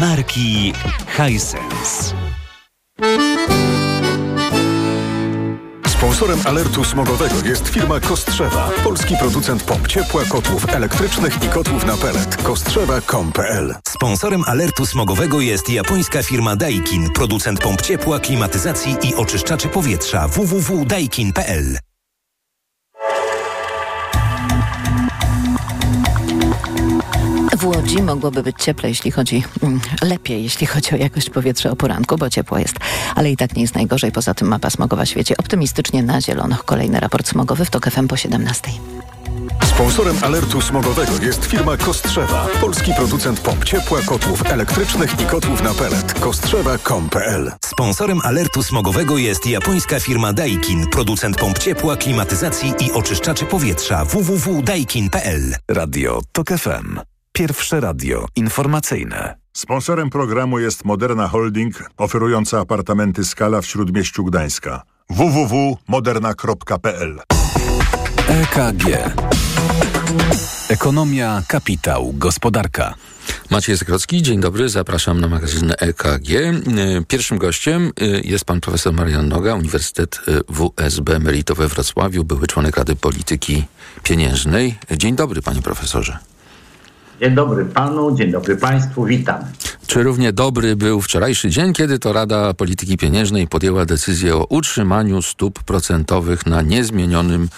marki Hisense. Sponsorem alertu smogowego jest firma Kostrzewa, polski producent pomp ciepła, kotłów elektrycznych i kotłów na pelet. Kostrzewa.com.pl Sponsorem alertu smogowego jest japońska firma Daikin, producent pomp ciepła, klimatyzacji i oczyszczaczy powietrza www.daikin.pl. W Łodzi mogłoby być cieplej, jeśli chodzi mm, lepiej, jeśli chodzi o jakość powietrza o poranku, bo ciepło jest, ale i tak nie jest najgorzej. Poza tym mapa smogowa świeci optymistycznie na zielono. Kolejny raport smogowy w TOK FM po 17. Sponsorem alertu smogowego jest firma Kostrzewa, polski producent pomp ciepła, kotłów elektrycznych i kotłów na pelet. Kostrzewa.com.pl Sponsorem alertu smogowego jest japońska firma Daikin, producent pomp ciepła, klimatyzacji i oczyszczaczy powietrza www.daikin.pl. Radio TOK FM. Pierwsze radio informacyjne. Sponsorem programu jest Moderna Holding, oferująca apartamenty Skala w Śródmieściu Gdańska. www.moderna.pl EKG. Ekonomia, kapitał, gospodarka. Maciej Zakrocki, dzień dobry, zapraszam na magazyn EKG. Pierwszym gościem jest pan profesor Marian Noga, Uniwersytet WSB Merito we Wrocławiu, były członek Rady Polityki Pieniężnej. Dzień dobry, panie profesorze. Dzień dobry panu, dzień dobry państwu, witam. Czy równie dobry był wczorajszy dzień, kiedy to Rada Polityki Pieniężnej podjęła decyzję o utrzymaniu stóp procentowych na niezmienionym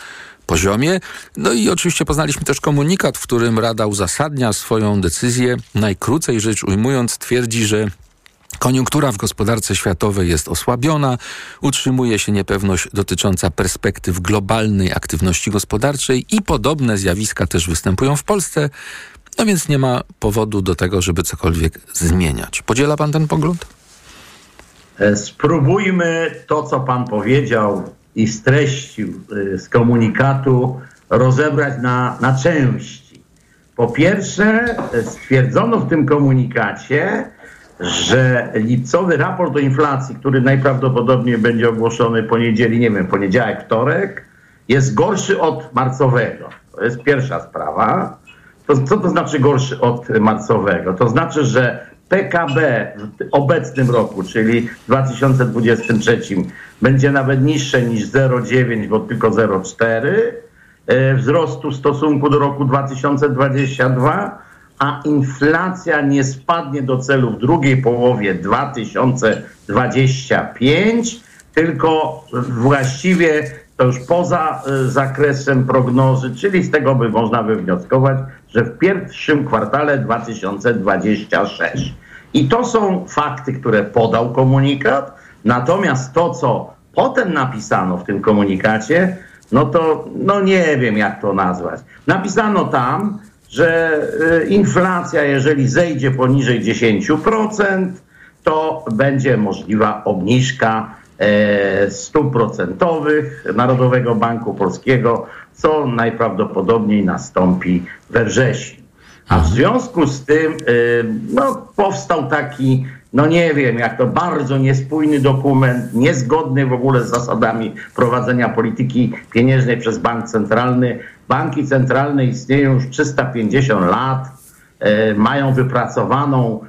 poziomie. No i oczywiście poznaliśmy też komunikat, w którym Rada uzasadnia swoją decyzję. Najkrócej rzecz ujmując, twierdzi, że Koniunktura w gospodarce światowej jest osłabiona, utrzymuje się niepewność dotycząca perspektyw globalnej aktywności gospodarczej i podobne zjawiska też występują w Polsce. No więc nie ma powodu do tego, żeby cokolwiek zmieniać. Podziela pan ten pogląd? Spróbujmy to, co pan powiedział i streścił z komunikatu, rozebrać na, na części. Po pierwsze, stwierdzono w tym komunikacie, że lipcowy raport o inflacji, który najprawdopodobniej będzie ogłoszony poniedzieli, nie wiem, poniedziałek, wtorek, jest gorszy od marcowego. To jest pierwsza sprawa. To, co to znaczy gorszy od marcowego? To znaczy, że PKB w obecnym roku, czyli w 2023, będzie nawet niższe niż 0,9, bo tylko 0,4 wzrostu w stosunku do roku 2022, a inflacja nie spadnie do celu w drugiej połowie 2025, tylko właściwie to już poza zakresem prognozy, czyli z tego by można wywnioskować, że w pierwszym kwartale 2026. I to są fakty, które podał komunikat, natomiast to, co potem napisano w tym komunikacie, no to no nie wiem, jak to nazwać. Napisano tam, że inflacja, jeżeli zejdzie poniżej 10%, to będzie możliwa obniżka stóp procentowych Narodowego Banku Polskiego, co najprawdopodobniej nastąpi we wrześniu. A w związku z tym no, powstał taki, no nie wiem, jak to bardzo niespójny dokument, niezgodny w ogóle z zasadami prowadzenia polityki pieniężnej przez Bank Centralny. Banki centralne istnieją już 350 lat, mają wypracowaną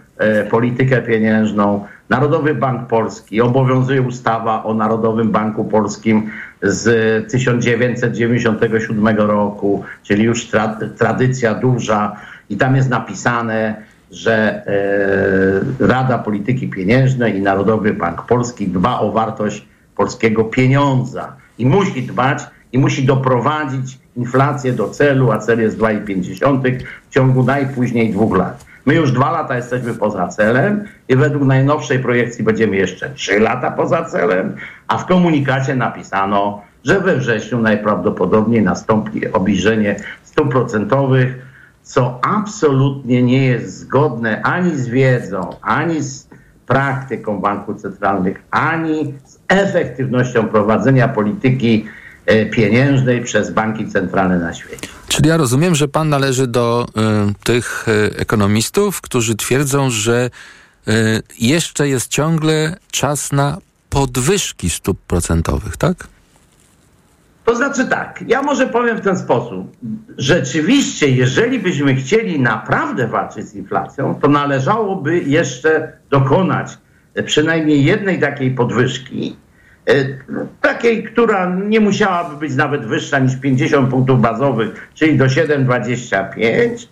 politykę pieniężną. Narodowy Bank Polski, obowiązuje ustawa o Narodowym Banku Polskim z 1997 roku, czyli już tra tradycja duża i tam jest napisane, że e, Rada Polityki Pieniężnej i Narodowy Bank Polski dba o wartość polskiego pieniądza i musi dbać i musi doprowadzić inflację do celu, a cel jest 2,5 w ciągu najpóźniej dwóch lat. My już dwa lata jesteśmy poza celem i według najnowszej projekcji będziemy jeszcze trzy lata poza celem, a w komunikacie napisano, że we wrześniu najprawdopodobniej nastąpi obniżenie stóp procentowych, co absolutnie nie jest zgodne ani z wiedzą, ani z praktyką banków centralnych, ani z efektywnością prowadzenia polityki pieniężnej przez banki centralne na świecie. Czyli ja rozumiem, że pan należy do y, tych y, ekonomistów, którzy twierdzą, że y, jeszcze jest ciągle czas na podwyżki stóp procentowych, tak? To znaczy tak, ja może powiem w ten sposób. Rzeczywiście, jeżeli byśmy chcieli naprawdę walczyć z inflacją, to należałoby jeszcze dokonać przynajmniej jednej takiej podwyżki, e, takiej, która nie musiałaby być nawet wyższa niż 50 punktów bazowych, czyli do 7,25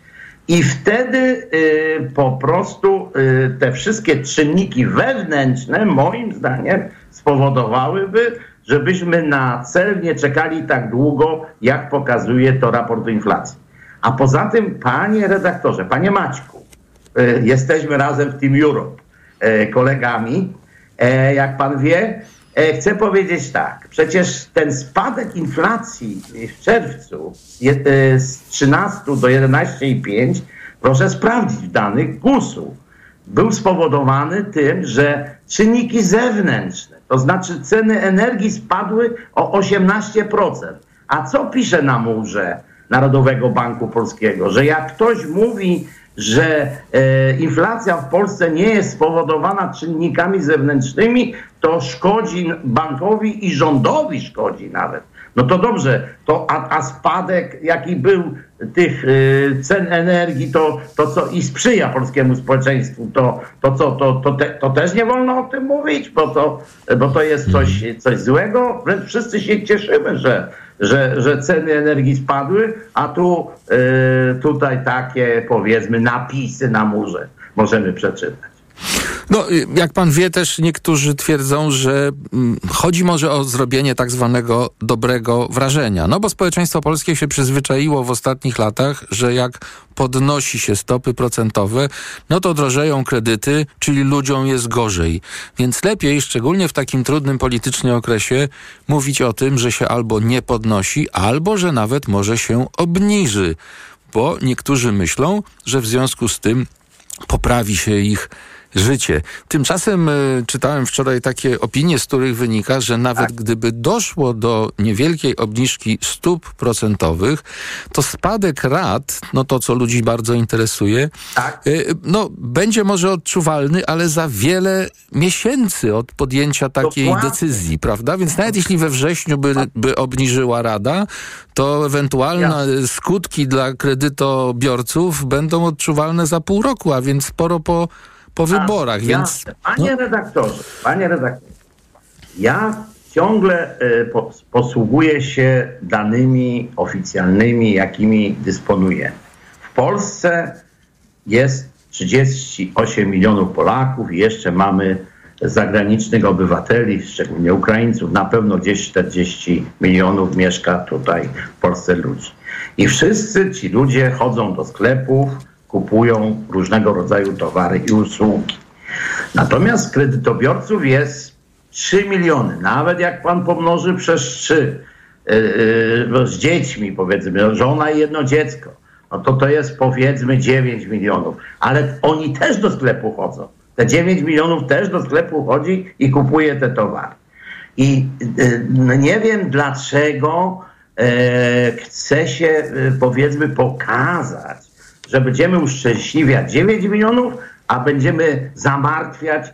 i wtedy y, po prostu y, te wszystkie czynniki wewnętrzne, moim zdaniem, spowodowałyby, żebyśmy na cel nie czekali tak długo, jak pokazuje to raport inflacji. A poza tym, panie redaktorze, panie Maćku, jesteśmy razem w Team Europe kolegami. E, jak pan wie, e, chcę powiedzieć tak. Przecież ten spadek inflacji w czerwcu y, z 13 do 11,5, proszę sprawdzić w danych GUS-u, był spowodowany tym, że czynniki zewnętrzne, to znaczy ceny energii spadły o 18%. A co pisze na murze Narodowego Banku Polskiego? Że jak ktoś mówi, że e, inflacja w Polsce nie jest spowodowana czynnikami zewnętrznymi, to szkodzi bankowi i rządowi szkodzi nawet. No to dobrze, to, a, a spadek, jaki był tych y, cen energii, to, to co i sprzyja polskiemu społeczeństwu, to, to co, to, to, te, to też nie wolno o tym mówić, bo to, bo to jest coś, coś złego. Wręcz wszyscy się cieszymy, że, że, że ceny energii spadły, a tu y, tutaj takie powiedzmy napisy na murze możemy przeczytać. No, y, jak pan wie, też niektórzy twierdzą, że mm, chodzi może o zrobienie tak zwanego dobrego wrażenia. No bo społeczeństwo polskie się przyzwyczaiło w ostatnich latach, że jak podnosi się stopy procentowe, no to drożeją kredyty, czyli ludziom jest gorzej. Więc lepiej, szczególnie w takim trudnym politycznie okresie, mówić o tym, że się albo nie podnosi, albo że nawet może się obniży. Bo niektórzy myślą, że w związku z tym poprawi się ich życie. Tymczasem y, czytałem wczoraj takie opinie, z których wynika, że nawet tak. gdyby doszło do niewielkiej obniżki stóp procentowych, to spadek rat, no to co ludzi bardzo interesuje, tak. y, no będzie może odczuwalny, ale za wiele miesięcy od podjęcia takiej decyzji, prawda? Więc nawet jeśli we wrześniu by, by obniżyła Rada, to ewentualne skutki dla kredytobiorców będą odczuwalne za pół roku, a więc sporo po po wyborach, ja, więc... Panie no. redaktorze, panie redaktorze, ja ciągle y, po, posługuję się danymi oficjalnymi, jakimi dysponuję. W Polsce jest 38 milionów Polaków i jeszcze mamy zagranicznych obywateli, szczególnie Ukraińców, na pewno gdzieś 40 milionów mieszka tutaj w Polsce ludzi. I wszyscy ci ludzie chodzą do sklepów, kupują różnego rodzaju towary i usługi. Natomiast kredytobiorców jest 3 miliony. Nawet jak pan pomnoży przez 3 yy, z dziećmi, powiedzmy, żona i jedno dziecko, no to to jest powiedzmy 9 milionów. Ale oni też do sklepu chodzą. Te 9 milionów też do sklepu chodzi i kupuje te towary. I yy, nie wiem dlaczego yy, chce się, y, powiedzmy, pokazać, że będziemy uszczęśliwiać 9 milionów, a będziemy zamartwiać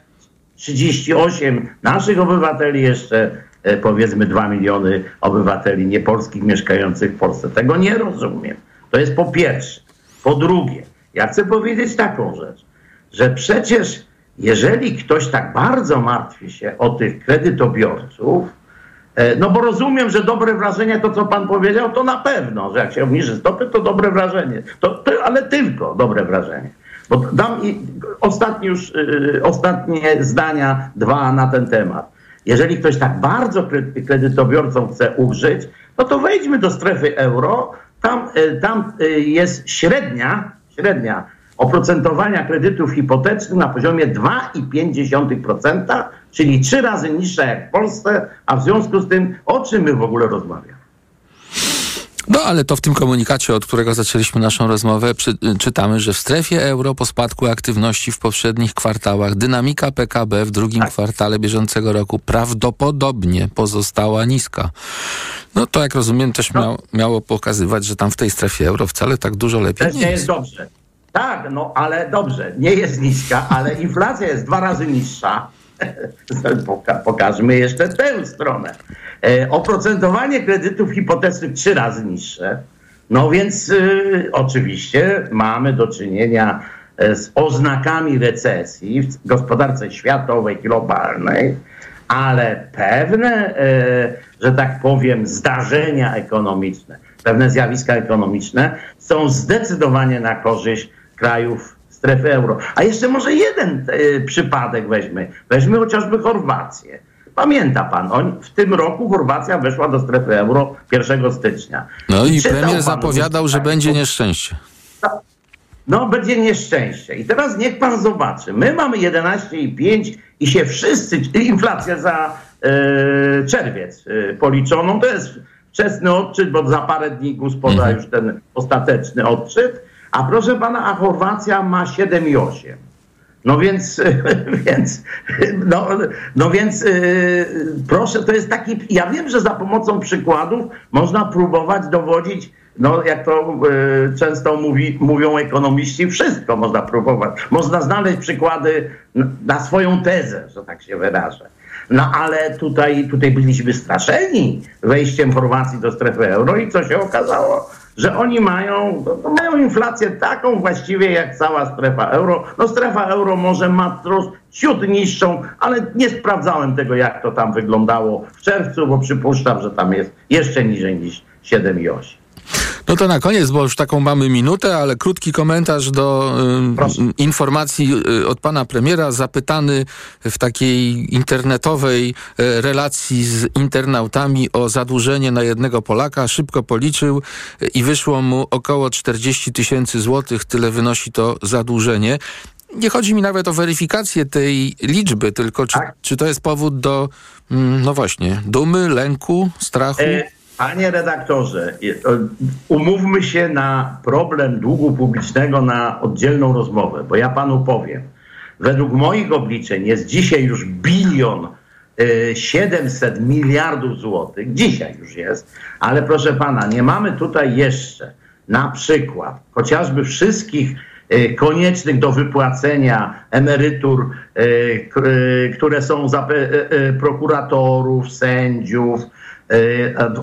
38 naszych obywateli, jeszcze e, powiedzmy 2 miliony obywateli niepolskich mieszkających w Polsce. Tego nie rozumiem. To jest po pierwsze. Po drugie, ja chcę powiedzieć taką rzecz, że przecież jeżeli ktoś tak bardzo martwi się o tych kredytobiorców, no bo rozumiem, że dobre wrażenie, to co pan powiedział, to na pewno, że jak się obniży stopy, to dobre wrażenie. To, to ale tylko dobre wrażenie. Bo dam i ostatni już, yy, ostatnie zdania, dwa na ten temat. Jeżeli ktoś tak bardzo kredytobiorcom chce użyć, no to wejdźmy do strefy euro. Tam, yy, tam yy, jest średnia, średnia oprocentowania kredytów hipotecznych na poziomie 2,5%, czyli trzy razy niższa jak w Polsce, a w związku z tym o czym my w ogóle rozmawiamy? No ale to w tym komunikacie, od którego zaczęliśmy naszą rozmowę, przy, czytamy, że w strefie euro po spadku aktywności w poprzednich kwartałach dynamika PKB w drugim tak. kwartale bieżącego roku prawdopodobnie pozostała niska. No to jak rozumiem też no. miał, miało pokazywać, że tam w tej strefie euro wcale tak dużo lepiej też nie jest. jest dobrze. Tak, no ale dobrze, nie jest niska, ale inflacja jest dwa razy niższa. Poka pokażmy jeszcze tę stronę. E, oprocentowanie kredytów hipotecznych trzy razy niższe. No więc y, oczywiście mamy do czynienia e, z oznakami recesji w gospodarce światowej, globalnej, ale pewne, e, że tak powiem, zdarzenia ekonomiczne, pewne zjawiska ekonomiczne są zdecydowanie na korzyść krajów strefy euro. A jeszcze może jeden e, przypadek weźmy. Weźmy chociażby Chorwację. Pamięta pan, on, w tym roku Chorwacja weszła do strefy euro 1 stycznia. No i czytał premier zapowiadał, że będzie nieszczęście. no, będzie nieszczęście. I teraz niech pan zobaczy. My mamy 11,5 i się wszyscy, inflacja za e, czerwiec e, policzoną, to jest wczesny odczyt, bo za parę dni GUS poda Mhm. już ten ostateczny odczyt. A proszę pana, a Chorwacja ma 7,8. No więc, więc, no, no więc yy, proszę, to jest taki, ja wiem, że za pomocą przykładów można próbować dowodzić, no jak to yy, często mówi, mówią ekonomiści, wszystko można próbować. Można znaleźć przykłady na, na swoją tezę, że tak się wyrażę. No ale tutaj, tutaj byliśmy straszeni wejściem Chorwacji do strefy euro i co się okazało? Że oni mają, mają inflację taką właściwie jak cała strefa euro. No strefa euro może ma trosz, ciut niższą, ale nie sprawdzałem tego jak to tam wyglądało w czerwcu, bo przypuszczam, że tam jest jeszcze niżej niż 7,8. No to na koniec, bo już taką mamy minutę, ale krótki komentarz do Proszę. informacji y, od pana premiera, zapytany w takiej internetowej y, relacji z internautami o zadłużenie na jednego Polaka. Szybko policzył y, i wyszło mu około 40 tysięcy złotych. Tyle wynosi to zadłużenie. Nie chodzi mi nawet o weryfikację tej liczby, tylko czy, Tak. czy to jest powód do, mm, no właśnie, dumy, lęku, strachu? E, Panie redaktorze, e, umówmy się na problem długu publicznego na oddzielną rozmowę, bo ja panu powiem. Według moich obliczeń jest dzisiaj już bilion e, 700 miliardów złotych. Dzisiaj już jest, ale proszę pana, nie mamy tutaj jeszcze na przykład chociażby wszystkich e, koniecznych do wypłacenia emerytur, e, e, które są za e, e, prokuratorów, sędziów, e,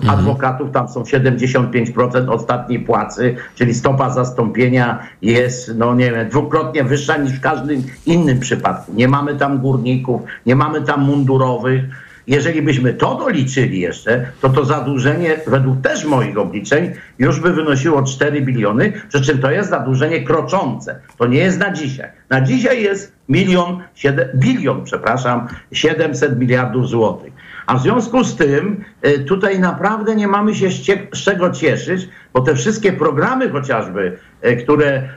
adwokatów, tam są 75% ostatniej płacy, czyli stopa zastąpienia jest, no nie wiem, dwukrotnie wyższa niż w każdym innym przypadku. Nie mamy tam górników, nie mamy tam mundurowych. Jeżeli byśmy to doliczyli jeszcze, to to zadłużenie według też moich obliczeń już by wynosiło 4 biliony, przy czym to jest zadłużenie kroczące. To nie jest na dzisiaj. Na dzisiaj jest milion, siedem, bilion, przepraszam, 700 miliardów złotych. A w związku z tym y, tutaj naprawdę nie mamy się z, czego cieszyć, bo te wszystkie programy chociażby, y, które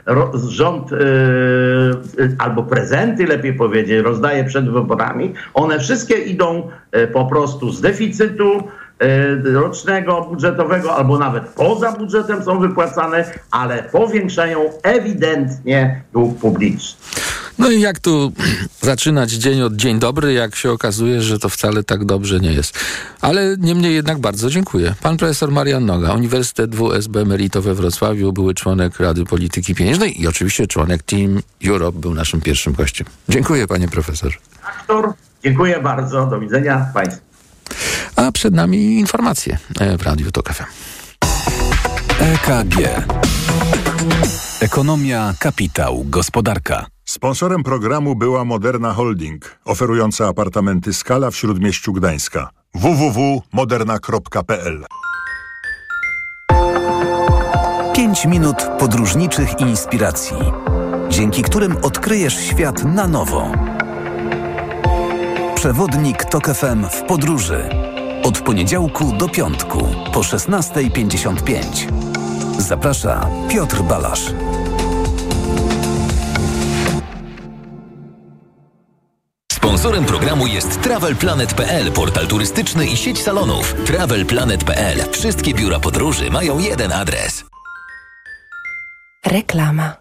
rząd y, albo prezenty lepiej powiedzieć rozdaje przed wyborami, one wszystkie idą po prostu z deficytu rocznego, budżetowego, albo nawet poza budżetem są wypłacane, ale powiększają ewidentnie dług publiczny. No i jak tu zaczynać dzień od dzień dobry, jak się okazuje, że to wcale tak dobrze nie jest. Ale niemniej jednak bardzo dziękuję. Pan profesor Marian Noga, Uniwersytet WSB Emerito we Wrocławiu, były członek Rady Polityki Pieniężnej i oczywiście członek Team Europe był naszym pierwszym gościem. Dziękuję panie profesorze. Aktor, dziękuję bardzo, do widzenia Państwu. A przed nami informacje e, w Radiu TOK FM. EKG. Ekonomia, kapitał, gospodarka. Sponsorem programu była Moderna Holding, oferująca apartamenty Skala w Śródmieściu Gdańska. www.moderna.pl 5 minut podróżniczych inspiracji, dzięki którym odkryjesz świat na nowo. Przewodnik TOK FM w podróży. Od poniedziałku do piątku po 16.55. Zaprasza Piotr Balasz. Sponsorem programu jest TravelPlanet.pl, portal turystyczny i sieć salonów. TravelPlanet.pl. Wszystkie biura podróży mają jeden adres. Reklama.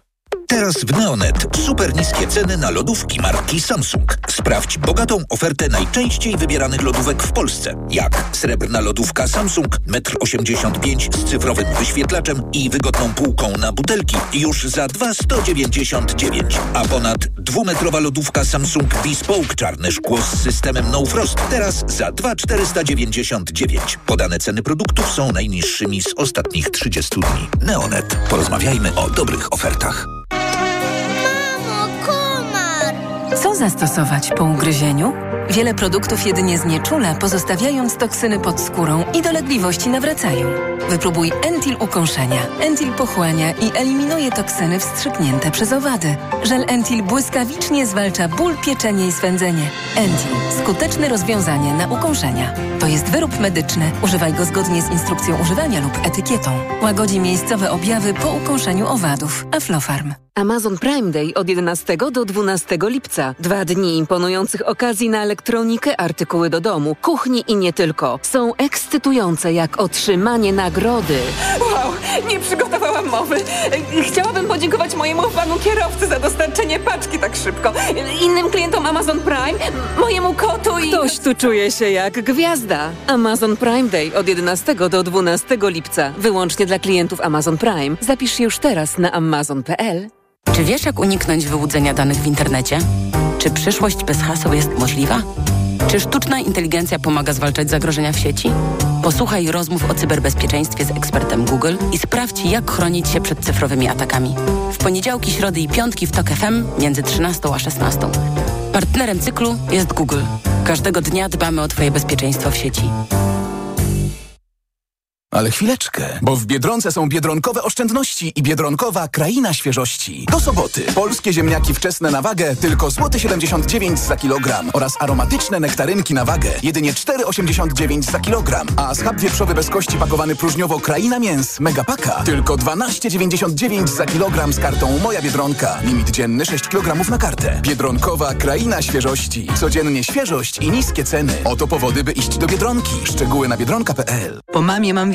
Teraz w Neonet super niskie ceny na lodówki marki Samsung. Sprawdź bogatą ofertę najczęściej wybieranych lodówek w Polsce. Jak srebrna lodówka Samsung 1,85 m z cyfrowym wyświetlaczem i wygodną półką na butelki już za 2,199. A ponad dwumetrowa lodówka Samsung Bespoke czarne szkło z systemem No Frost teraz za 2,499. Podane ceny produktów są najniższymi z ostatnich 30 dni. Neonet. Porozmawiajmy o dobrych ofertach. So Co zastosować po ugryzieniu? Wiele produktów jedynie znieczula, pozostawiając toksyny pod skórą i dolegliwości nawracają. Wypróbuj Entil ukąszenia. Entil pochłania i eliminuje toksyny wstrzyknięte przez owady. Żel Entil błyskawicznie zwalcza ból, pieczenie i swędzenie. Entil. Skuteczne rozwiązanie na ukąszenia. To jest wyrób medyczny. Używaj go zgodnie z instrukcją używania lub etykietą. Łagodzi miejscowe objawy po ukąszeniu owadów. Aflofarm. Amazon Prime Day od 11 do 12 lipca. Dwa dni imponujących okazji na elektronikę, artykuły do domu, kuchni i nie tylko. Są ekscytujące jak otrzymanie nagrody. Wow, nie przygotowałam mowy. Chciałabym podziękować mojemu panu kierowcy za dostarczenie paczki tak szybko. Innym klientom Amazon Prime, mojemu kotu i... Ktoś tu czuje się jak gwiazda. Amazon Prime Day od 11 do 12 lipca. Wyłącznie dla klientów Amazon Prime. Zapisz się już teraz na amazon.pl. Czy wiesz, jak uniknąć wyłudzenia danych w internecie? Czy przyszłość bez haseł jest możliwa? Czy sztuczna inteligencja pomaga zwalczać zagrożenia w sieci? Posłuchaj rozmów o cyberbezpieczeństwie z ekspertem Google i sprawdź, jak chronić się przed cyfrowymi atakami. W poniedziałki, środy i piątki w TOK FM między 13 a 16. Partnerem cyklu jest Google. Każdego dnia dbamy o Twoje bezpieczeństwo w sieci. Ale chwileczkę, bo w Biedronce są biedronkowe oszczędności i biedronkowa kraina świeżości. Do soboty polskie ziemniaki wczesne na wagę tylko złoty 79 za kilogram oraz aromatyczne nektarynki na wagę jedynie 4,89 za kilogram, a schab wieprzowy bez kości pakowany próżniowo kraina mięs megapaka tylko 12,99 za kilogram z kartą Moja Biedronka. Limit dzienny 6 kg na kartę. Biedronkowa kraina świeżości. Codziennie świeżość i niskie ceny. Oto powody, by iść do Biedronki. Szczegóły na biedronka.pl Po mamie mam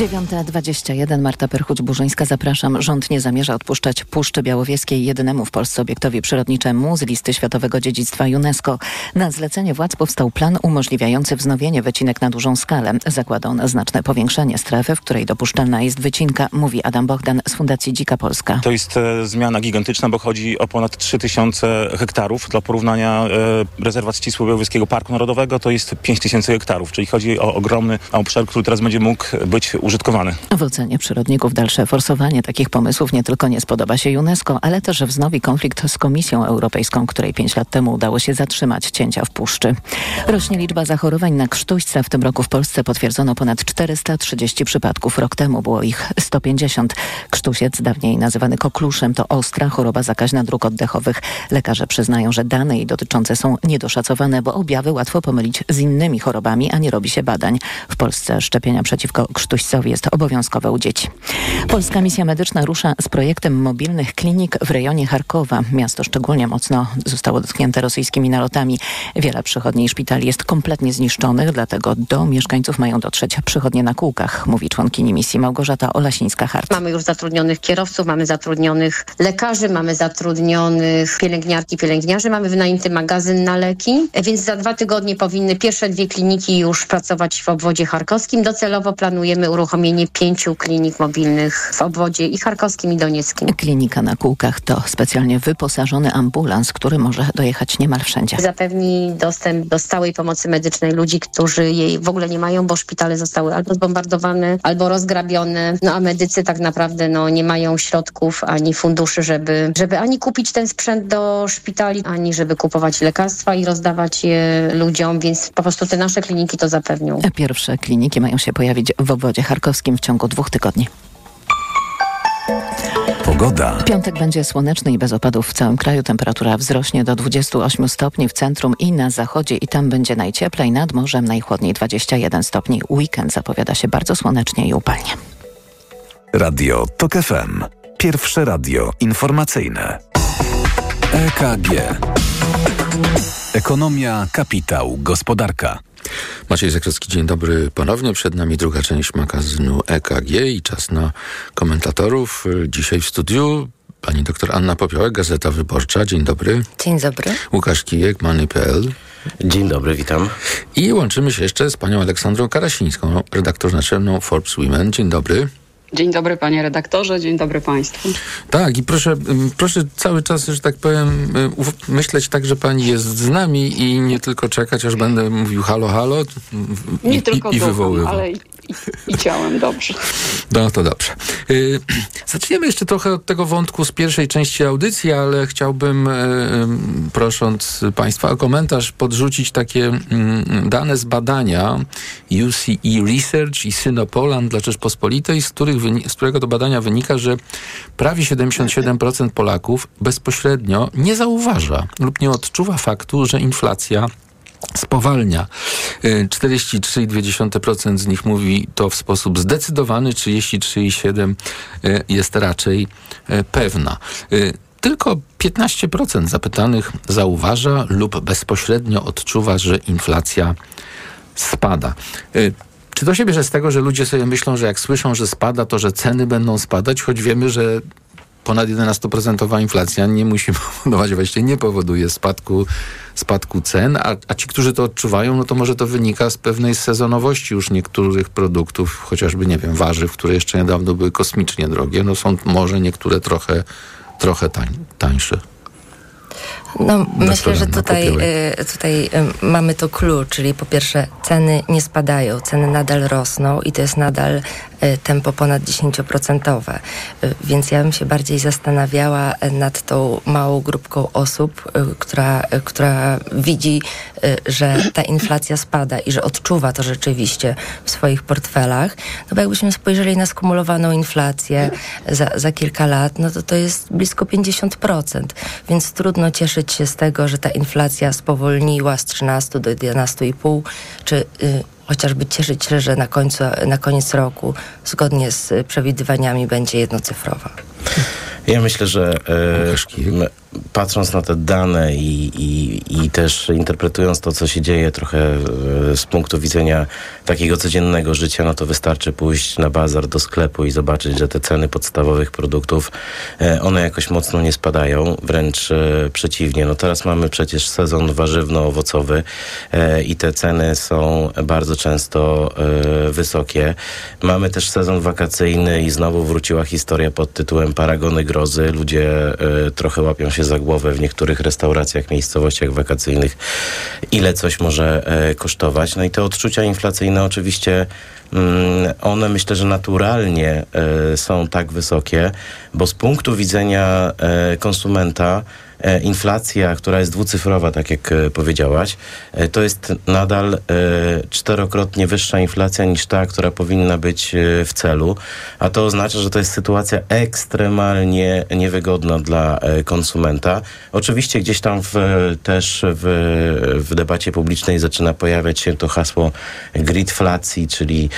9.21 Marta Perchuć-Burzyńska. Zapraszam. Rząd nie zamierza odpuszczać Puszczy Białowieskiej jedynemu w Polsce obiektowi przyrodniczemu z listy Światowego Dziedzictwa UNESCO. Na zlecenie władz powstał plan umożliwiający wznowienie wycinek na dużą skalę. Zakłada on znaczne powiększenie strefy, w której dopuszczalna jest wycinka, mówi Adam Bogdan z Fundacji Dzika Polska. To jest e, zmiana gigantyczna, bo chodzi o ponad 3000 hektarów. Dla porównania e, rezerwat ścisły Białowieskiego Parku Narodowego to jest 5000 hektarów, czyli chodzi o ogromny obszar, który teraz będzie mógł być użytkowany. W ocenie przyrodników dalsze forsowanie takich pomysłów nie tylko nie spodoba się UNESCO, ale też wznowi konflikt z Komisją Europejską, której pięć lat temu udało się zatrzymać cięcia w puszczy. Rośnie liczba zachorowań na krztuśca. W tym roku w Polsce potwierdzono ponad 430 przypadków. Rok temu było ich 150. Krztusiec, dawniej nazywany kokluszem, to ostra choroba zakaźna dróg oddechowych. Lekarze przyznają, że dane jej dotyczące są niedoszacowane, bo objawy łatwo pomylić z innymi chorobami, a nie robi się badań. W Polsce szczepienia przeciwko krztuścowi jest obowiązkowe u dzieci. Polska Misja Medyczna rusza z projektem mobilnych klinik w rejonie Charkowa. Miasto szczególnie mocno zostało dotknięte rosyjskimi nalotami. Wiele przychodni i szpitali jest kompletnie zniszczonych, dlatego do mieszkańców mają dotrzeć przychodnie na kółkach, mówi członkini misji Małgorzata Olasińska-Hart. Mamy już zatrudnionych kierowców, mamy zatrudnionych lekarzy, mamy zatrudnionych pielęgniarki, pielęgniarzy, mamy wynajęty magazyn na leki, więc za dwa tygodnie powinny pierwsze dwie kliniki już pracować w obwodzie charkowskim. Docelowo planujemy uruchomić uruchomienie pięciu klinik mobilnych w obwodzie i charkowskim i donieckim. Klinika na kółkach to specjalnie wyposażony ambulans, który może dojechać niemal wszędzie. Zapewni dostęp do stałej pomocy medycznej ludzi, którzy jej w ogóle nie mają, bo szpitale zostały albo zbombardowane, albo rozgrabione, no a medycy tak naprawdę no, nie mają środków ani funduszy, żeby, żeby ani kupić ten sprzęt do szpitali, ani żeby kupować lekarstwa i rozdawać je ludziom, więc po prostu te nasze kliniki to zapewnią. Pierwsze kliniki mają się pojawić w obwodzie charkowskim w ciągu dwóch tygodni. Pogoda. Piątek będzie słoneczny i bez opadów w całym kraju. Temperatura wzrośnie do 28 stopni w centrum i na zachodzie i tam będzie najcieplej, nad morzem najchłodniej 21 stopni. Weekend zapowiada się bardzo słonecznie i upalnie. Radio TOK FM. Pierwsze radio informacyjne. EKG. Ekonomia, kapitał, gospodarka. Maciej Zakrowski, dzień dobry ponownie. Przed nami druga część magazynu EKG i czas na komentatorów. Dzisiaj w studiu pani doktor Anna Popiołek, Gazeta Wyborcza. Dzień dobry. Dzień dobry. Łukasz Kijek, Many.pl. Dzień dobry, witam. I łączymy się jeszcze z panią Aleksandrą Karasińską, redaktor naczelną Forbes Women. Dzień dobry. Dzień dobry panie redaktorze, dzień dobry państwu. Tak i proszę, proszę cały czas, że tak powiem, myśleć tak, że pani jest z nami i nie tylko czekać, aż będę mówił halo, halo nie i, tylko i, i wywoływał. ale i, i, ciałem, dobrze. No to dobrze. Y, zaczniemy jeszcze trochę od tego wątku z pierwszej części audycji, ale chciałbym, y, prosząc Państwa o komentarz, podrzucić takie y, dane z badania UCE Research i Synopolan dla Rzeczpospolitej, z, których z którego to badania wynika, że prawie 77% Polaków bezpośrednio nie zauważa lub nie odczuwa faktu, że inflacja spowalnia. 43,2% z nich mówi to w sposób zdecydowany, 33,7% jest raczej pewna. Tylko 15% zapytanych zauważa lub bezpośrednio odczuwa, że inflacja spada. Czy to się bierze z tego, że ludzie sobie myślą, że jak słyszą, że spada, to że ceny będą spadać, choć wiemy, że ponad 11% inflacja nie musi powodować, właściwie nie powoduje spadku, spadku cen, a, a ci, którzy to odczuwają, no to może to wynika z pewnej sezonowości już niektórych produktów, chociażby, nie wiem, warzyw, które jeszcze niedawno były kosmicznie drogie, no są może niektóre trochę, trochę tań, tańsze. No, myślę, że tutaj, y, tutaj y, mamy to clue, czyli po pierwsze ceny nie spadają, ceny nadal rosną i to jest nadal y, tempo ponad 10%. Więc ja bym się bardziej zastanawiała nad tą małą grupką osób, która, która widzi, że ta inflacja spada i że odczuwa to rzeczywiście w swoich portfelach. No bo jakbyśmy spojrzeli na skumulowaną inflację za, za kilka lat, no to to jest blisko 50%. Więc trudno cieszyć się z tego, że ta inflacja spowolniła z 13 do 11,5, czy y, chociażby cieszyć się, że na, końcu, na koniec roku zgodnie z przewidywaniami będzie jednocyfrowa. Ja myślę, że e, patrząc na te dane i, i, i też interpretując to, co się dzieje trochę e, z punktu widzenia takiego codziennego życia, no to wystarczy pójść na bazar do sklepu i zobaczyć, że te ceny podstawowych produktów, e, one jakoś mocno nie spadają, wręcz e, przeciwnie. No teraz mamy przecież sezon warzywno-owocowy i te ceny są bardzo często wysokie. Mamy też sezon wakacyjny i znowu wróciła historia pod tytułem Paragony grozy. Ludzie trochę łapią się za głowę w niektórych restauracjach, miejscowościach wakacyjnych, ile coś może e, kosztować. No i te odczucia inflacyjne oczywiście one myślę, że naturalnie e, są tak wysokie, bo z punktu widzenia e, konsumenta e, inflacja, która jest dwucyfrowa, tak jak powiedziałaś, to jest nadal czterokrotnie wyższa inflacja niż ta, która powinna być w celu, a to oznacza, że to jest sytuacja ekstremalnie niewygodna dla konsumenta. Oczywiście gdzieś tam w, też w, w debacie publicznej zaczyna pojawiać się to hasło gridflacji, czyli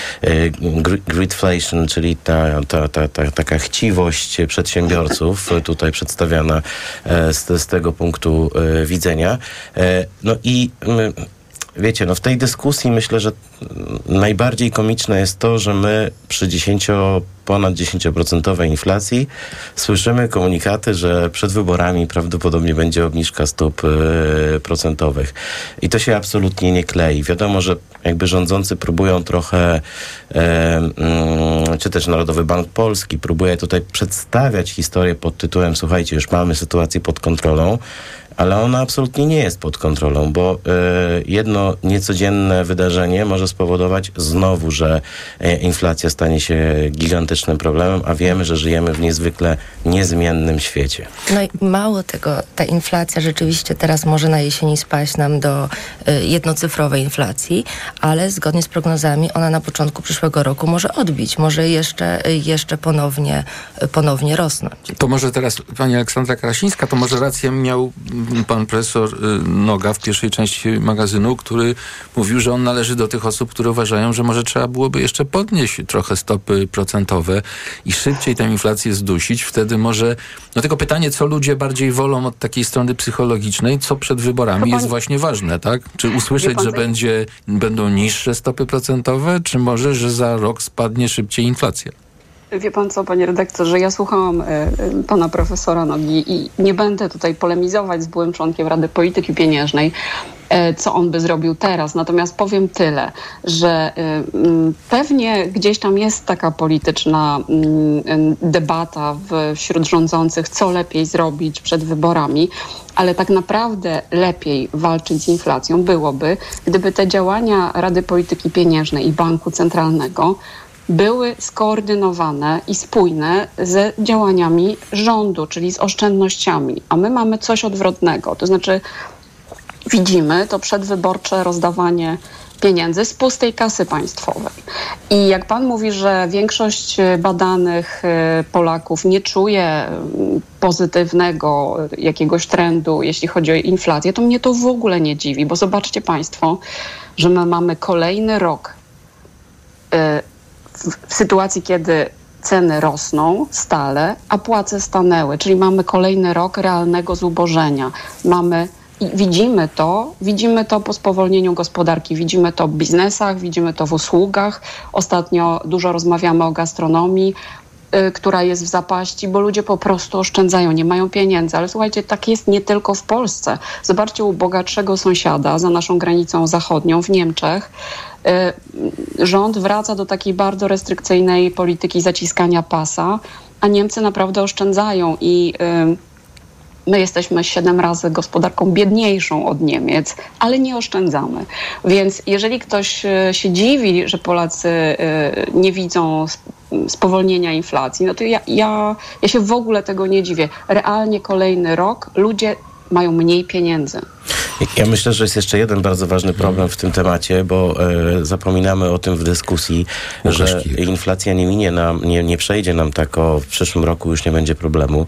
gridflation, czyli ta, ta, ta, ta, taka chciwość przedsiębiorców, tutaj przedstawiana z z tego punktu e, widzenia. E, no i wiecie, no w tej dyskusji myślę, że najbardziej komiczne jest to, że my przy 10 ponad 10% inflacji słyszymy komunikaty, że przed wyborami prawdopodobnie będzie obniżka stóp e, procentowych. I to się absolutnie nie klei. Wiadomo, że jakby rządzący próbują trochę, e, mm, czy też Narodowy Bank Polski próbuje tutaj przedstawiać historię pod tytułem słuchajcie, już mamy sytuację pod kontrolą, ale ona absolutnie nie jest pod kontrolą, bo y, jedno niecodzienne wydarzenie może spowodować znowu, że y, inflacja stanie się gigantycznym problemem, a wiemy, że żyjemy w niezwykle niezmiennym świecie. No i mało tego, ta inflacja rzeczywiście teraz może na jesieni spaść nam do y, jednocyfrowej inflacji, ale zgodnie z prognozami ona na początku przyszłego roku może odbić, może jeszcze, jeszcze ponownie, ponownie rosnąć. To może teraz pani Aleksandra Krasińska, to może rację miał pan profesor y, Noga w pierwszej części magazynu, który mówił, że on należy do tych osób, które uważają, że może trzeba byłoby jeszcze podnieść trochę stopy procentowe i szybciej tę inflację zdusić. Wtedy może, no tylko pytanie, co ludzie bardziej wolą od takiej strony psychologicznej, co przed wyborami jest właśnie ważne, tak? Czy usłyszeć, że będzie, będą niższe stopy procentowe, czy może, że za rok spadnie szybciej inflacja? Wie pan co, panie redaktorze, ja słuchałam y, y, pana profesora Nogi i nie będę tutaj polemizować z byłym członkiem Rady Polityki Pieniężnej, y, co on by zrobił teraz. Natomiast powiem tyle, że pewnie gdzieś tam jest taka polityczna debata wśród rządzących, co lepiej zrobić przed wyborami, ale tak naprawdę lepiej walczyć z inflacją byłoby, gdyby te działania Rady Polityki Pieniężnej i Banku Centralnego były skoordynowane i spójne z działaniami rządu, czyli z oszczędnościami. A my mamy coś odwrotnego. To znaczy, widzimy to przedwyborcze rozdawanie pieniędzy z pustej kasy państwowej. I jak pan mówi, że większość badanych y, Polaków nie czuje y, pozytywnego jakiegoś trendu, jeśli chodzi o inflację, to mnie to w ogóle nie dziwi, bo zobaczcie państwo, że my mamy kolejny rok y, w sytuacji, kiedy ceny rosną stale, a płace stanęły, czyli mamy kolejny rok realnego zubożenia. Mamy widzimy to, widzimy to po spowolnieniu gospodarki, widzimy to w biznesach, widzimy to w usługach. Ostatnio dużo rozmawiamy o gastronomii, która jest w zapaści, bo ludzie po prostu oszczędzają, nie mają pieniędzy. Ale słuchajcie, tak jest nie tylko w Polsce. Zobaczcie u bogatszego sąsiada za naszą granicą zachodnią w Niemczech Y, rząd wraca do takiej bardzo restrykcyjnej polityki zaciskania pasa, a Niemcy naprawdę oszczędzają i y, My jesteśmy siedem razy gospodarką biedniejszą od Niemiec, ale nie oszczędzamy. Więc jeżeli ktoś y, się dziwi, że Polacy nie widzą spowolnienia inflacji, no to ja, ja, ja się w ogóle tego nie dziwię. Realnie kolejny rok ludzie mają mniej pieniędzy. Ja myślę, że jest jeszcze jeden bardzo ważny problem w tym temacie, bo e, zapominamy o tym w dyskusji, że inflacja nie minie nam, nie, nie przejdzie nam tak o w przyszłym roku już nie będzie problemu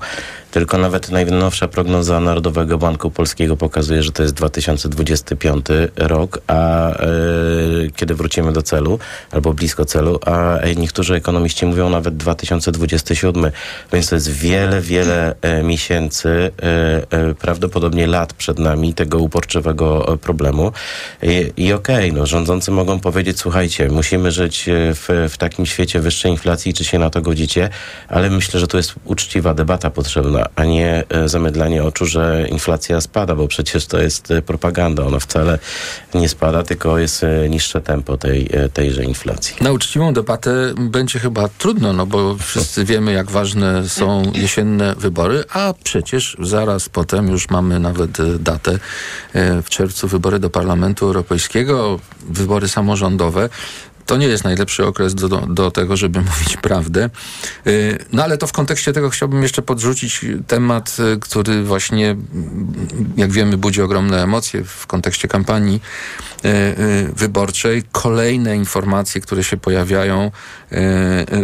tylko nawet najnowsza prognoza Narodowego Banku Polskiego pokazuje, że to jest 2025 rok, a e, kiedy wrócimy do celu, albo blisko celu, a niektórzy ekonomiści mówią nawet 2027, więc to jest wiele, wiele e, miesięcy, e, e, prawdopodobnie lat przed nami tego uporczywego e, problemu. I, i okej, okay, no, rządzący mogą powiedzieć, słuchajcie, musimy żyć e, w, w takim świecie wyższej inflacji, czy się na to godzicie, ale myślę, że tu jest uczciwa debata potrzebna a nie e, zamydlanie oczu, że inflacja spada, bo przecież to jest e, propaganda. Ona wcale nie spada, tylko jest e, niższe tempo tej, tejże inflacji. Na uczciwą debatę będzie chyba trudno, no bo wszyscy wiemy, jak ważne są jesienne wybory, a przecież zaraz potem już mamy nawet datę w czerwcu wybory do Parlamentu Europejskiego, wybory samorządowe to nie jest najlepszy okres do, do, tego, żeby mówić prawdę. Y, no ale to w kontekście tego chciałbym jeszcze podrzucić temat, y, który właśnie, jak wiemy, budzi ogromne emocje w kontekście kampanii y, wyborczej. Kolejne informacje, które się pojawiają,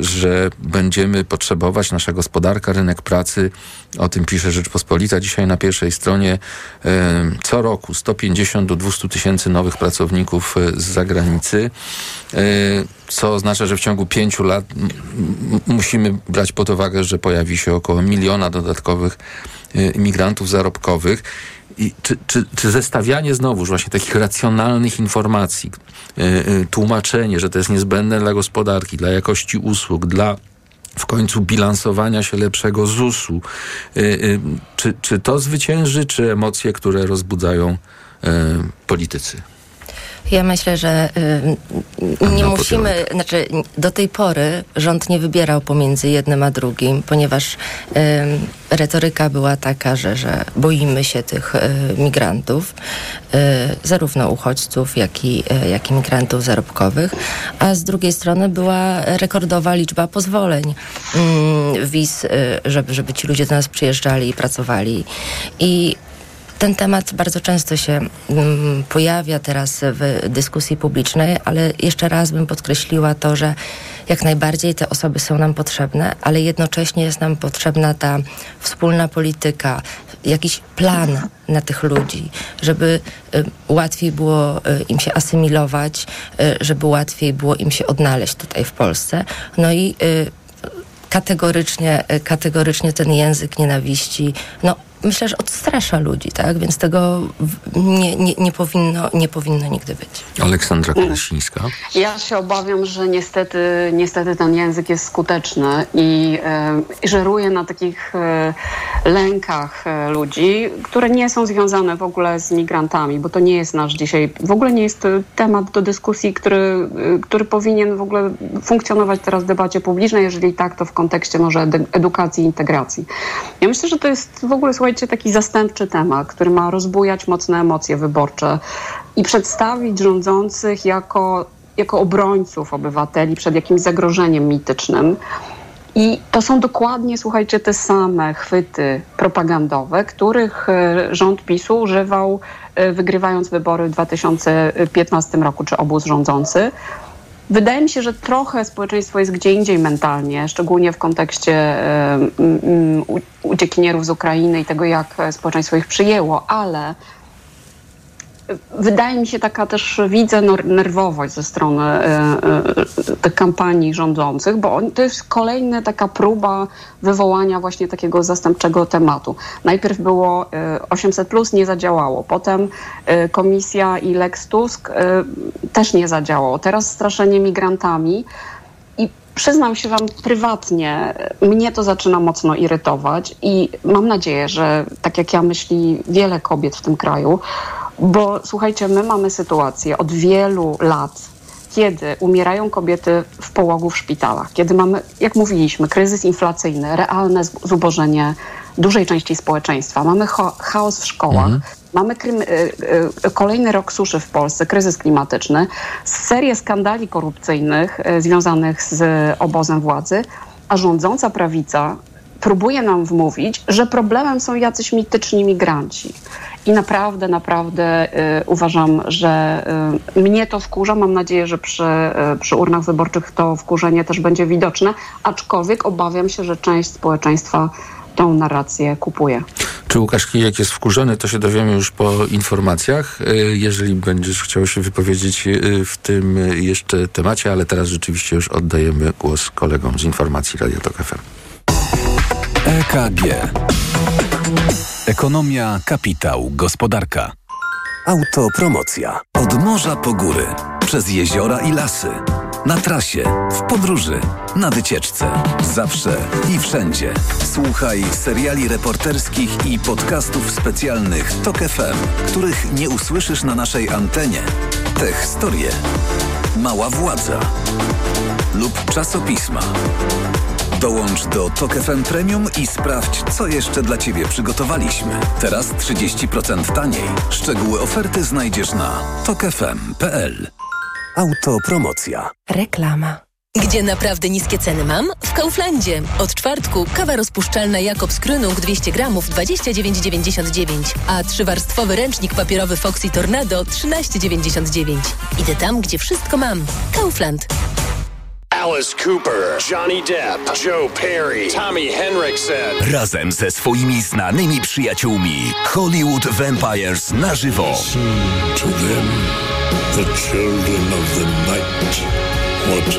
że będziemy potrzebować, nasza gospodarka, rynek pracy, o tym pisze Rzeczpospolita dzisiaj na pierwszej stronie, co roku 150 do 200 tysięcy nowych pracowników z zagranicy. Co oznacza, że w ciągu pięciu lat musimy brać pod uwagę, że pojawi się około miliona dodatkowych imigrantów zarobkowych. I czy, czy, czy zestawianie znowuż właśnie takich racjonalnych informacji, tłumaczenie, że to jest niezbędne dla gospodarki, dla jakości usług, dla w końcu bilansowania się lepszego ZUS-u. Czy, czy to zwycięży, czy emocje, które rozbudzają politycy? Ja myślę, że y, nie musimy, znaczy do tej pory rząd nie wybierał pomiędzy jednym a drugim, ponieważ y, retoryka była taka, że, że boimy się tych y, migrantów, y, zarówno uchodźców, jak i, y, jak i migrantów zarobkowych, a z drugiej strony była rekordowa liczba pozwoleń mm, wiz, y, żeby, żeby ci ludzie do nas przyjeżdżali i pracowali. I ten temat bardzo często się mm, pojawia teraz w dyskusji publicznej, ale jeszcze raz bym podkreśliła to, że jak najbardziej te osoby są nam potrzebne, ale jednocześnie jest nam potrzebna ta wspólna polityka, jakiś plan na tych ludzi, żeby y, łatwiej było y, im się asymilować, y, żeby łatwiej było im się odnaleźć tutaj w Polsce. No i kategorycznie, kategorycznie ten język nienawiści, no myślę, że odstrasza ludzi, tak? Więc tego nie, nie, nie, powinno, nie powinno nigdy być. Aleksandra Kolesińska. Ja się obawiam, że niestety, niestety ten język jest skuteczny i e, żeruje na takich e, lękach e, ludzi, które nie są związane w ogóle z migrantami, bo to nie jest nasz dzisiaj, w ogóle nie jest temat do dyskusji, który, który powinien w ogóle funkcjonować teraz w debacie publicznej, jeżeli tak, to w kontekście może edukacji i integracji. Ja myślę, że to jest w ogóle, słuchaj, słuchajcie, taki zastępczy temat, który ma rozbujać mocne emocje wyborcze i przedstawić rządzących jako, jako obrońców obywateli przed jakimś zagrożeniem mitycznym. I to są dokładnie, słuchajcie, te same chwyty propagandowe, których e, rząd PiSu używał, e, wygrywając wybory w 2015 roku, czy obóz rządzący. Wydaje mi się, że trochę społeczeństwo jest gdzie indziej mentalnie, szczególnie w kontekście uciekinierów z Ukrainy i tego, jak społeczeństwo ich przyjęło, ale wydaje mi się taka też, widzę nerwowość ze strony e, e, tych kampanii rządzących, bo to jest kolejna taka próba wywołania właśnie takiego zastępczego tematu. Najpierw było 800 e, plus, nie zadziałało. Potem komisja i Lex Tusk też nie zadziałało. Teraz straszenie migrantami. Przyznam się Wam prywatnie, mnie to zaczyna mocno irytować i mam nadzieję, że tak jak ja myśli wiele kobiet w tym kraju, bo słuchajcie, my mamy sytuację od wielu lat, kiedy umierają kobiety w połogu w szpitalach, kiedy mamy, jak mówiliśmy, kryzys inflacyjny, realne zubożenie dużej części społeczeństwa, mamy chaos w szkołach, mhm. mamy y, y, kolejny rok suszy w Polsce, kryzys klimatyczny, serię skandali korupcyjnych y, związanych z obozem władzy, a rządząca prawica próbuje nam wmówić, że problemem są jacyś mityczni migranci. I naprawdę, naprawdę y, uważam, że y, mnie to wkurza. Mam nadzieję, że przy, y, przy urnach wyborczych to wkurzenie też będzie widoczne, aczkolwiek obawiam się, że część społeczeństwa tą narrację kupuje. Czy Łukasz Kijek jest wkurzony, to się dowiemy już po informacjach. Y, jeżeli będziesz chciał się wypowiedzieć y, w tym jeszcze temacie, ale teraz rzeczywiście już oddajemy głos kolegom z informacji Radio Tok FM. EKG. Ekonomia, kapitał, gospodarka. Autopromocja. Od morza po góry, przez jeziora i lasy. Na trasie, w podróży, na wycieczce. Zawsze i wszędzie. Słuchaj seriali reporterskich i podcastów specjalnych TOK FM, których nie usłyszysz na naszej antenie. Te historie. Mała władza. Lub czasopisma. Dołącz do Tok FM Premium i sprawdź, co jeszcze dla Ciebie przygotowaliśmy. Teraz 30% taniej. Szczegóły oferty znajdziesz na tokefm.pl. Autopromocja. Reklama. Gdzie naprawdę niskie ceny mam? W Kauflandzie. Od czwartku kawa rozpuszczalna Jakobs Krönung 200 gramów 29,99, a trzywarstwowy ręcznik papierowy Foxy Tornado 13,99. Idę tam, gdzie wszystko mam. Kaufland. Alice Cooper, Johnny Depp, Joe Perry, Tommy Henriksen. Razem ze swoimi znanymi przyjaciółmi Hollywood Vampires na żywo. Listen to them, the children of the night. what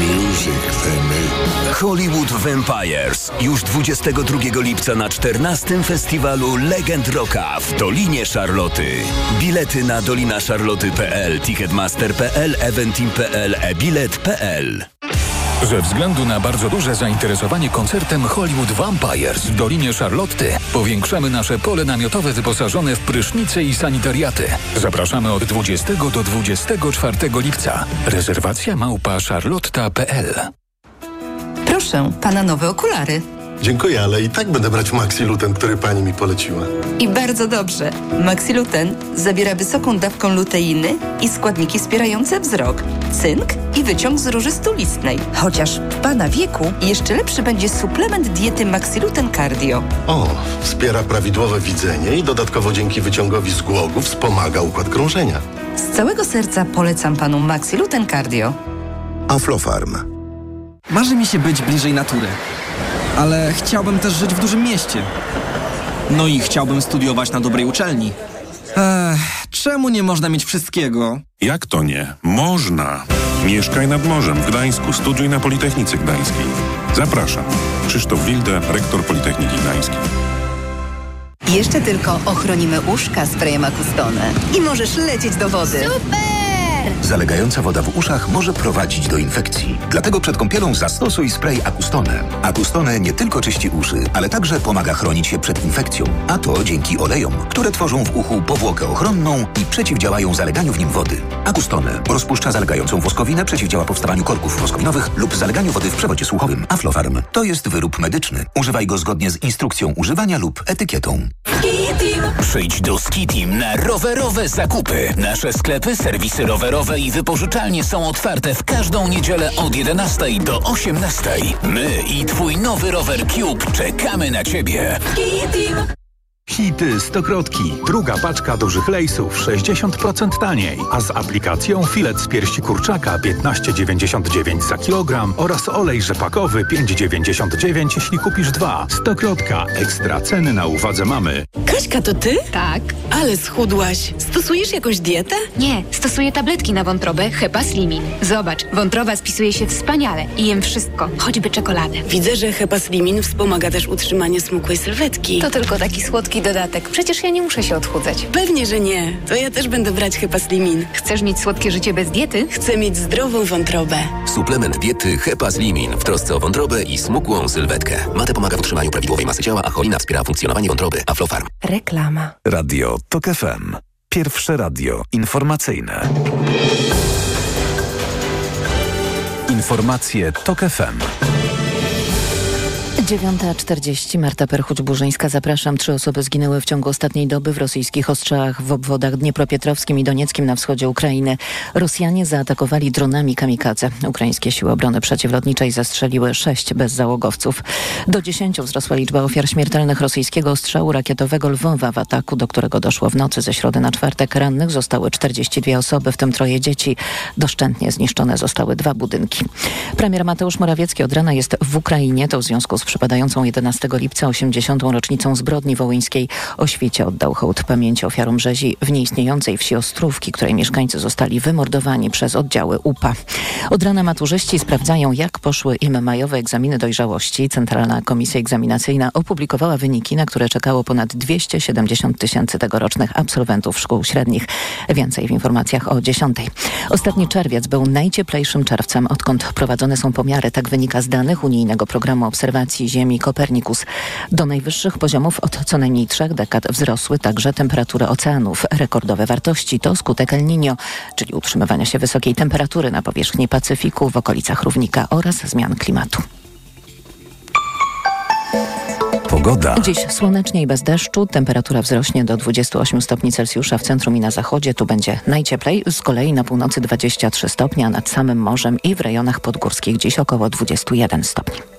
music they make. Hollywood Vampires. Już 22 lipca na 14 festiwalu Legend Rocka w Dolinie Charloty. Bilety na dolinaszarloty.pl, ticketmaster.pl, eventim.pl, e-bilet.pl. Ze względu na bardzo duże zainteresowanie koncertem Hollywood Vampires w Dolinie Charlotty powiększamy nasze pole namiotowe wyposażone w prysznice i sanitariaty. Zapraszamy od 20 do 24 lipca. Rezerwacja małpa charlotta.pl Proszę, pana nowe okulary. Dziękuję, ale i tak będę brać Maxiluten, który pani mi poleciła. I bardzo dobrze. Maxiluten zawiera wysoką dawką luteiny i składniki wspierające wzrok, cynk i wyciąg z róży stulistnej. Chociaż w pana wieku jeszcze lepszy będzie suplement diety Maxiluten Cardio. O, wspiera prawidłowe widzenie i dodatkowo dzięki wyciągowi z głogu wspomaga układ krążenia. Z całego serca polecam panu Maxiluten Cardio. Aflofarm. Marzy mi się być bliżej natury, ale chciałbym też żyć w dużym mieście. No i chciałbym studiować na dobrej uczelni. Ech, czemu nie można mieć wszystkiego? Jak to nie? Można! Mieszkaj nad morzem w Gdańsku, studiuj na Politechnice Gdańskiej. Zapraszam. Krzysztof Wilde, rektor Politechniki Gdańskiej. Jeszcze tylko ochronimy uszka sprayem Acustone i możesz lecieć do wody. Super! Zalegająca woda w uszach może prowadzić do infekcji. Dlatego przed kąpielą zastosuj spray Acustone. Acustone nie tylko czyści uszy, ale także pomaga chronić się przed infekcją. A to dzięki olejom, które tworzą w uchu powłokę ochronną i przeciwdziałają zaleganiu w nim wody. Acustone rozpuszcza zalegającą woskowinę, przeciwdziała powstawaniu korków woskowinowych lub zaleganiu wody w przewodzie słuchowym. Aflofarm to jest wyrób medyczny. Używaj go zgodnie z instrukcją używania lub etykietą. Przyjdź do Skitim na rowerowe zakupy. Nasze sklepy, serwisy rowerowe i wypożyczalnie są otwarte w każdą niedzielę od 11 do 18. My i twój nowy rower Cube czekamy na ciebie. Hity Stokrotki. Druga paczka dużych lejsów 60% taniej, a z aplikacją filet z piersi kurczaka 15,99 za kilogram oraz olej rzepakowy 5,99 jeśli kupisz dwa. Stokrotka. Ekstra ceny na uwadze mamy. Kaśka, to ty? Tak. Ale schudłaś. Stosujesz jakąś dietę? Nie, stosuję tabletki na wątrobę Hepa Slimin. Zobacz, wątroba spisuje się wspaniale i jem wszystko, choćby czekoladę. Widzę, że Hepa Slimin wspomaga też utrzymanie smukłej sylwetki. To tylko taki słodki dodatek. Przecież ja nie muszę się odchudzać. Pewnie, że nie. To ja też będę brać Hepa Slimin. Chcesz mieć słodkie życie bez diety? Chcę mieć zdrową wątrobę. Suplement diety Hepa Slimin w trosce o wątrobę i smukłą sylwetkę. Mate pomaga w utrzymaniu prawidłowej masy ciała, a cholina wspiera funkcjonowanie wątroby. Aflofarm. Reklama. Radio TOK FM. Pierwsze radio informacyjne. Informacje TOK FM. 9.40. Marta Perchuć-Burzyńska. Zapraszam. Trzy osoby zginęły w ciągu ostatniej doby w rosyjskich ostrzałach w obwodach dniepropietrowskim i donieckim na wschodzie Ukrainy. Rosjanie zaatakowali dronami kamikadze. Ukraińskie siły obrony przeciwlotniczej zastrzeliły sześć bezzałogowców. Do dziesięciu wzrosła liczba ofiar śmiertelnych rosyjskiego ostrzału rakietowego Lwowa w ataku, do którego doszło w nocy ze środy na czwartek. Rannych zostały 42 osoby, w tym troje dzieci. Doszczętnie zniszczone zostały dwa budynki. Premier Mateusz Morawiecki od rana jest w Ukrainie. To w związku z przypadającą 11 lipca 80. rocznicą zbrodni wołyńskiej o świecie oddał hołd pamięci ofiarom rzezi w nieistniejącej wsi Ostrówki, której mieszkańcy zostali wymordowani przez oddziały UPA. Od rana maturzyści sprawdzają, jak poszły im majowe egzaminy dojrzałości. Centralna Komisja Egzaminacyjna opublikowała wyniki, na które czekało ponad 270 tysięcy tegorocznych absolwentów szkół średnich. Więcej w informacjach o 10. Ostatni czerwiec był najcieplejszym czerwcem, odkąd prowadzone są pomiary. Tak wynika z danych unijnego programu obserwacji Ziemi Kopernikus. Do najwyższych poziomów od co najmniej trzech dekad wzrosły także temperatury oceanów. Rekordowe wartości to skutek El Niño, czyli utrzymywania się wysokiej temperatury na powierzchni Pacyfiku w okolicach równika oraz zmian klimatu. Pogoda. Dziś słonecznie i bez deszczu. Temperatura wzrośnie do 28 stopni Celsjusza w centrum i na zachodzie. Tu będzie najcieplej. Z kolei na północy 23 stopni, a nad samym morzem i w rejonach podgórskich dziś około 21 stopni.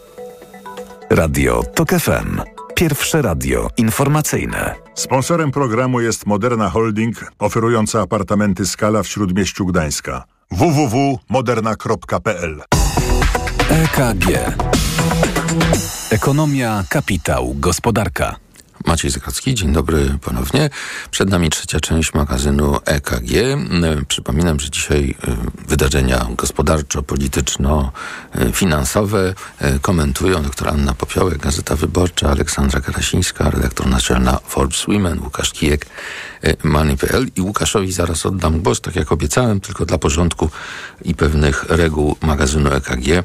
Radio TOK FM. Pierwsze radio informacyjne. Sponsorem programu jest Moderna Holding, oferująca apartamenty Skala w Śródmieściu Gdańska. www.moderna.pl EKG. Ekonomia, kapitał, gospodarka. Maciej Zakrocki, dzień dobry ponownie. Przed nami trzecia część magazynu EKG. Przypominam, że dzisiaj wydarzenia gospodarczo-polityczno-finansowe komentują doktor Anna Popiołek, Gazeta Wyborcza, Aleksandra Karasińska, redaktor naczelna Forbes Women, Łukasz Kijek, Money.pl i Łukaszowi zaraz oddam głos, tak jak obiecałem, tylko dla porządku i pewnych reguł magazynu EKG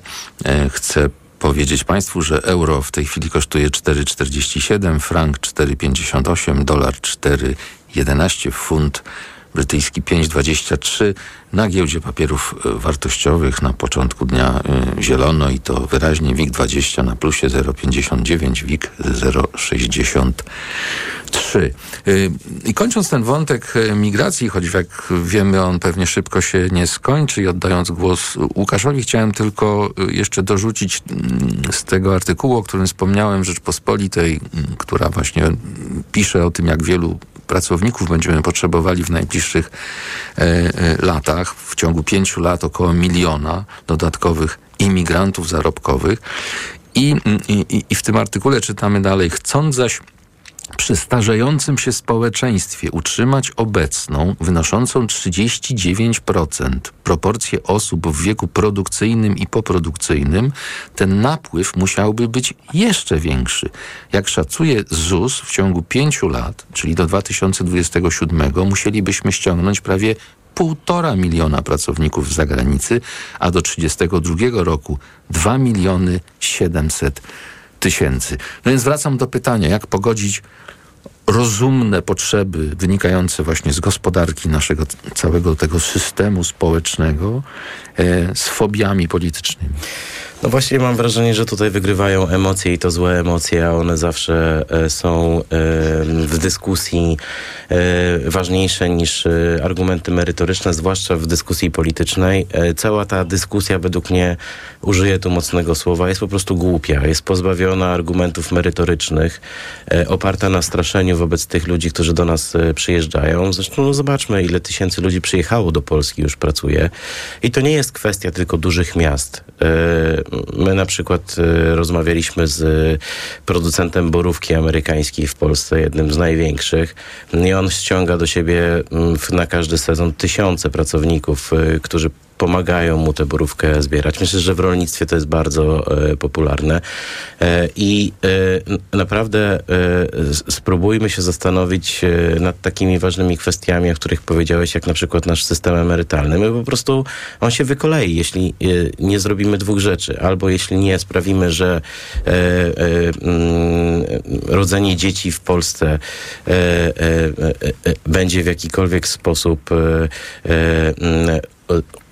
chcę powiedzieć Państwu, że euro w tej chwili kosztuje 4,47, frank 4,58, dolar 4,11, funt brytyjski 5,23. Na giełdzie papierów wartościowych na początku dnia y, zielono i to wyraźnie WIG 20 na plusie 0,59, WIG 0,63. Y, I kończąc ten wątek migracji, choć jak wiemy on pewnie szybko się nie skończy i oddając głos Łukaszowi, chciałem tylko jeszcze dorzucić z tego artykułu, o którym wspomniałem, Rzeczpospolitej, która właśnie pisze o tym, jak wielu pracowników będziemy potrzebowali w najbliższych e, e, latach. W ciągu pięciu lat około miliona dodatkowych imigrantów zarobkowych. I, i, I w tym artykule czytamy dalej, chcąc zaś przy starzejącym się społeczeństwie utrzymać obecną, wynoszącą 39% proporcję osób w wieku produkcyjnym i poprodukcyjnym, ten napływ musiałby być jeszcze większy. Jak szacuje ZUS, w ciągu pięciu lat, czyli do 2027, musielibyśmy ściągnąć prawie półtora miliona pracowników z zagranicy, a do 32 roku 2 miliony 700 tysięcy. No więc wracam do pytania, jak pogodzić rozumne potrzeby wynikające właśnie z gospodarki naszego całego tego systemu społecznego e, z fobiami politycznymi. No właśnie mam wrażenie, że tutaj wygrywają emocje i to złe emocje, a one zawsze e, są e, w dyskusji e, ważniejsze niż argumenty merytoryczne, zwłaszcza w dyskusji politycznej. Cała ta dyskusja według mnie, użyję tu mocnego słowa, jest po prostu głupia. Jest pozbawiona argumentów merytorycznych, oparta na straszeniu wobec tych ludzi, którzy do nas przyjeżdżają. Zresztą no zobaczmy, ile tysięcy ludzi przyjechało do Polski, już pracuje. I to nie jest kwestia tylko dużych miast My na przykład y, rozmawialiśmy z producentem borówki amerykańskiej w Polsce, jednym z największych, i on ściąga do siebie mm, na każdy sezon tysiące pracowników, y, którzy pomagają mu tę borówkę zbierać. Myślę, że w rolnictwie to jest bardzo e, popularne e, i e, naprawdę spróbujmy się zastanowić nad takimi ważnymi kwestiami, o których powiedziałeś, jak na przykład nasz system emerytalny. My po prostu, on się wykolei, jeśli nie zrobimy dwóch rzeczy. Albo jeśli nie sprawimy, że mm, rodzenie dzieci w Polsce będzie w jakikolwiek sposób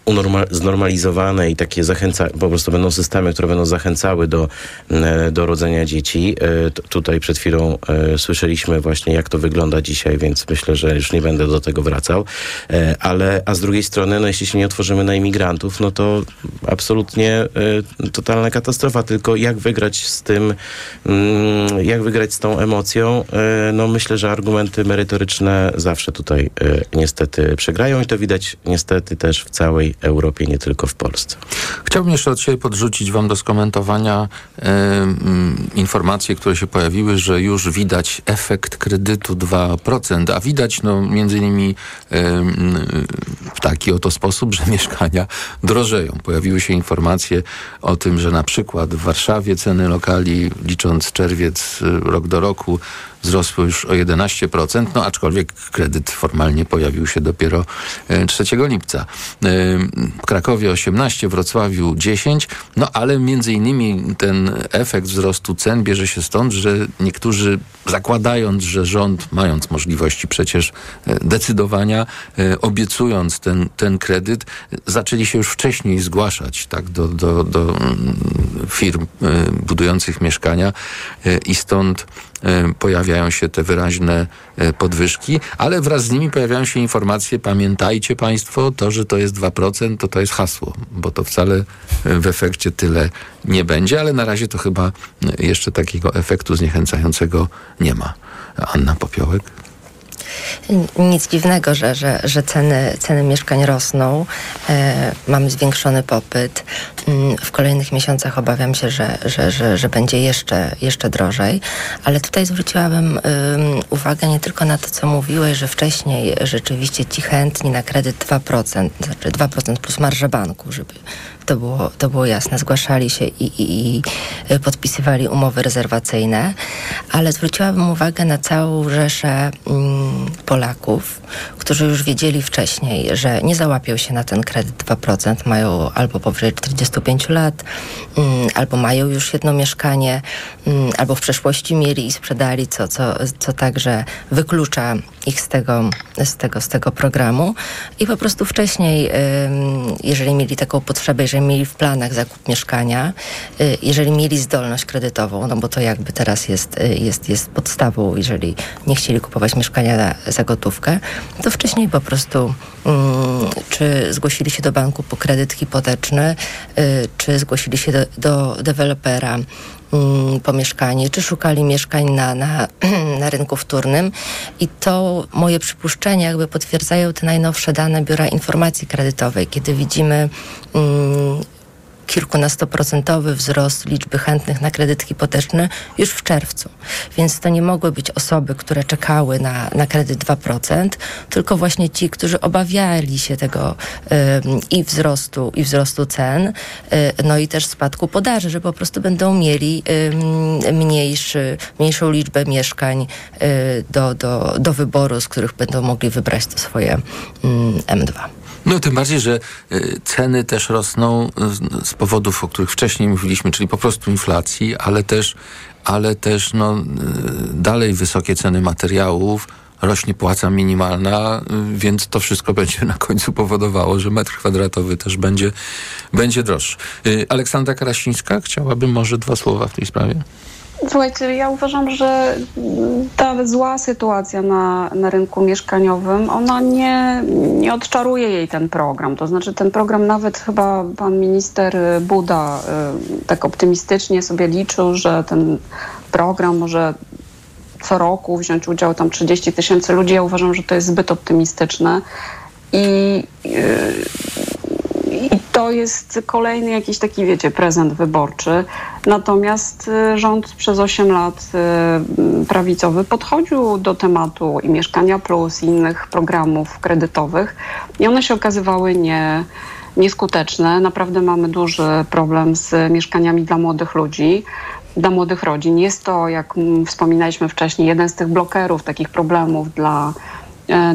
mm, znormalizowane i takie zachęca, po prostu będą systemy, które będą zachęcały do, e, do rodzenia dzieci. E, tutaj przed chwilą e, słyszeliśmy właśnie, jak to wygląda dzisiaj, więc myślę, że już nie będę do tego wracał. Ale, a z drugiej strony, no jeśli się nie otworzymy na imigrantów, no to absolutnie totalna katastrofa. Tylko jak wygrać z tym, mm, jak wygrać z tą emocją? No myślę, że argumenty merytoryczne zawsze tutaj niestety przegrają i to widać niestety też w całej Europie, nie tylko w Polsce. Chciałbym jeszcze od siebie podrzucić Wam do skomentowania e, informacje, które się pojawiły, że już widać efekt kredytu 2%, a widać no, między innymi e, w taki oto sposób, że mieszkania drożeją. Pojawiły się informacje o tym, że na przykład w Warszawie ceny lokali, licząc czerwiec rok do roku, wzrosły już o 11%, no aczkolwiek kredyt formalnie pojawił się dopiero 3 e, lipca. E, w Krakowie 18, w Wrocławiu 10, no ale między innymi ten efekt wzrostu cen bierze się stąd, że niektórzy zakładając, że rząd, mając możliwości przecież e, decydowania, obiecując ten, ten kredyt, zaczęli się już wcześniej zgłaszać tak, do, do, do mm, firm budujących mieszkania i stąd pojawiają się te wyraźne e, podwyżki, ale wraz z nimi pojawiają się informacje, pamiętajcie Państwo, to, że to jest 2%, to to jest hasło, bo to wcale e, w efekcie tyle nie będzie, ale na razie to chyba jeszcze takiego efektu zniechęcającego nie ma. Anna Popiołek? Nic dziwnego, że, że, że ceny, ceny mieszkań rosną. E, mamy zwiększony popyt. Mm, w kolejnych miesiącach obawiam się, że, że, że, że będzie jeszcze, jeszcze drożej. Ale tutaj zwróciłabym uwagę nie tylko na to, co mówiłeś, że wcześniej rzeczywiście ci chętni na kredyt 2%, znaczy 2% plus marża banku, żeby to było, to było jasne. Zgłaszali się i, i, i podpisywali umowy rezerwacyjne, ale zwróciłabym uwagę na całą rzeszę mm, Polaków, którzy już wiedzieli wcześniej, że nie załapią się na ten kredyt 2%, mają albo powyżej 45 lat, mm, albo mają już jedno mieszkanie, mm, albo w przeszłości mieli i sprzedali, co, co, co także wyklucza ich z tego, z tego, z tego programu. I po prostu wcześniej, jeżeli mieli taką potrzebę, jeżeli mieli w planach zakup mieszkania, y, jeżeli mieli zdolność kredytową, no bo to jakby teraz jest, y, jest, jest podstawą, jeżeli nie chcieli kupować mieszkania za, gotówkę, to wcześniej po prostu um, czy zgłosili się do banku po kredyt hipoteczny, czy zgłosili się do, do dewelopera, Mm, pomieszkanie, czy szukali mieszkań na, na, na rynku wtórnym. I to moje przypuszczenia jakby potwierdzają te najnowsze dane Biura Informacji Kredytowej, kiedy widzimy mm, kilkunastoprocentowy wzrost liczby chętnych na kredyt hipoteczny już w czerwcu. Więc to nie mogły być osoby, które czekały na, na kredyt 2%, tylko właśnie ci, którzy obawiali się tego i wzrostu, i wzrostu cen, y, no i też spadku podaży, że po prostu będą mieli mniejszy, mniejszą liczbę mieszkań y, do, do, do wyboru, z których będą mogli wybrać to swoje M2. No tym bardziej, że y, ceny też rosną y, z powodów, o których wcześniej mówiliśmy, czyli po prostu inflacji, ale też, ale też no, y, dalej wysokie ceny materiałów, rośnie płaca minimalna, więc to wszystko będzie na końcu powodowało, że metr kwadratowy też będzie, będzie droższy. Aleksandra Karasińska, chciałaby może dwa słowa w tej sprawie? Słuchajcie, ja uważam, że ta zła sytuacja na, na rynku mieszkaniowym, ona nie, nie odczaruje jej ten program. To znaczy ten program nawet chyba pan minister Buda y, tak optymistycznie sobie liczył, że ten program może co roku wziąć udział tam 30 tysięcy ludzi. Ja uważam, że to jest zbyt optymistyczne. I, y, i to jest kolejny jakiś taki, wiecie, prezent wyborczy. Natomiast y, rząd przez 8 lat y, prawicowy podchodził do tematu i Mieszkania Plus, i innych programów kredytowych i one się okazywały nie, nieskuteczne. Naprawdę mamy duży problem z mieszkaniami dla młodych ludzi dla młodych rodzin. Jest to, jak wspominaliśmy wcześniej, jeden z tych blokerów takich problemów dla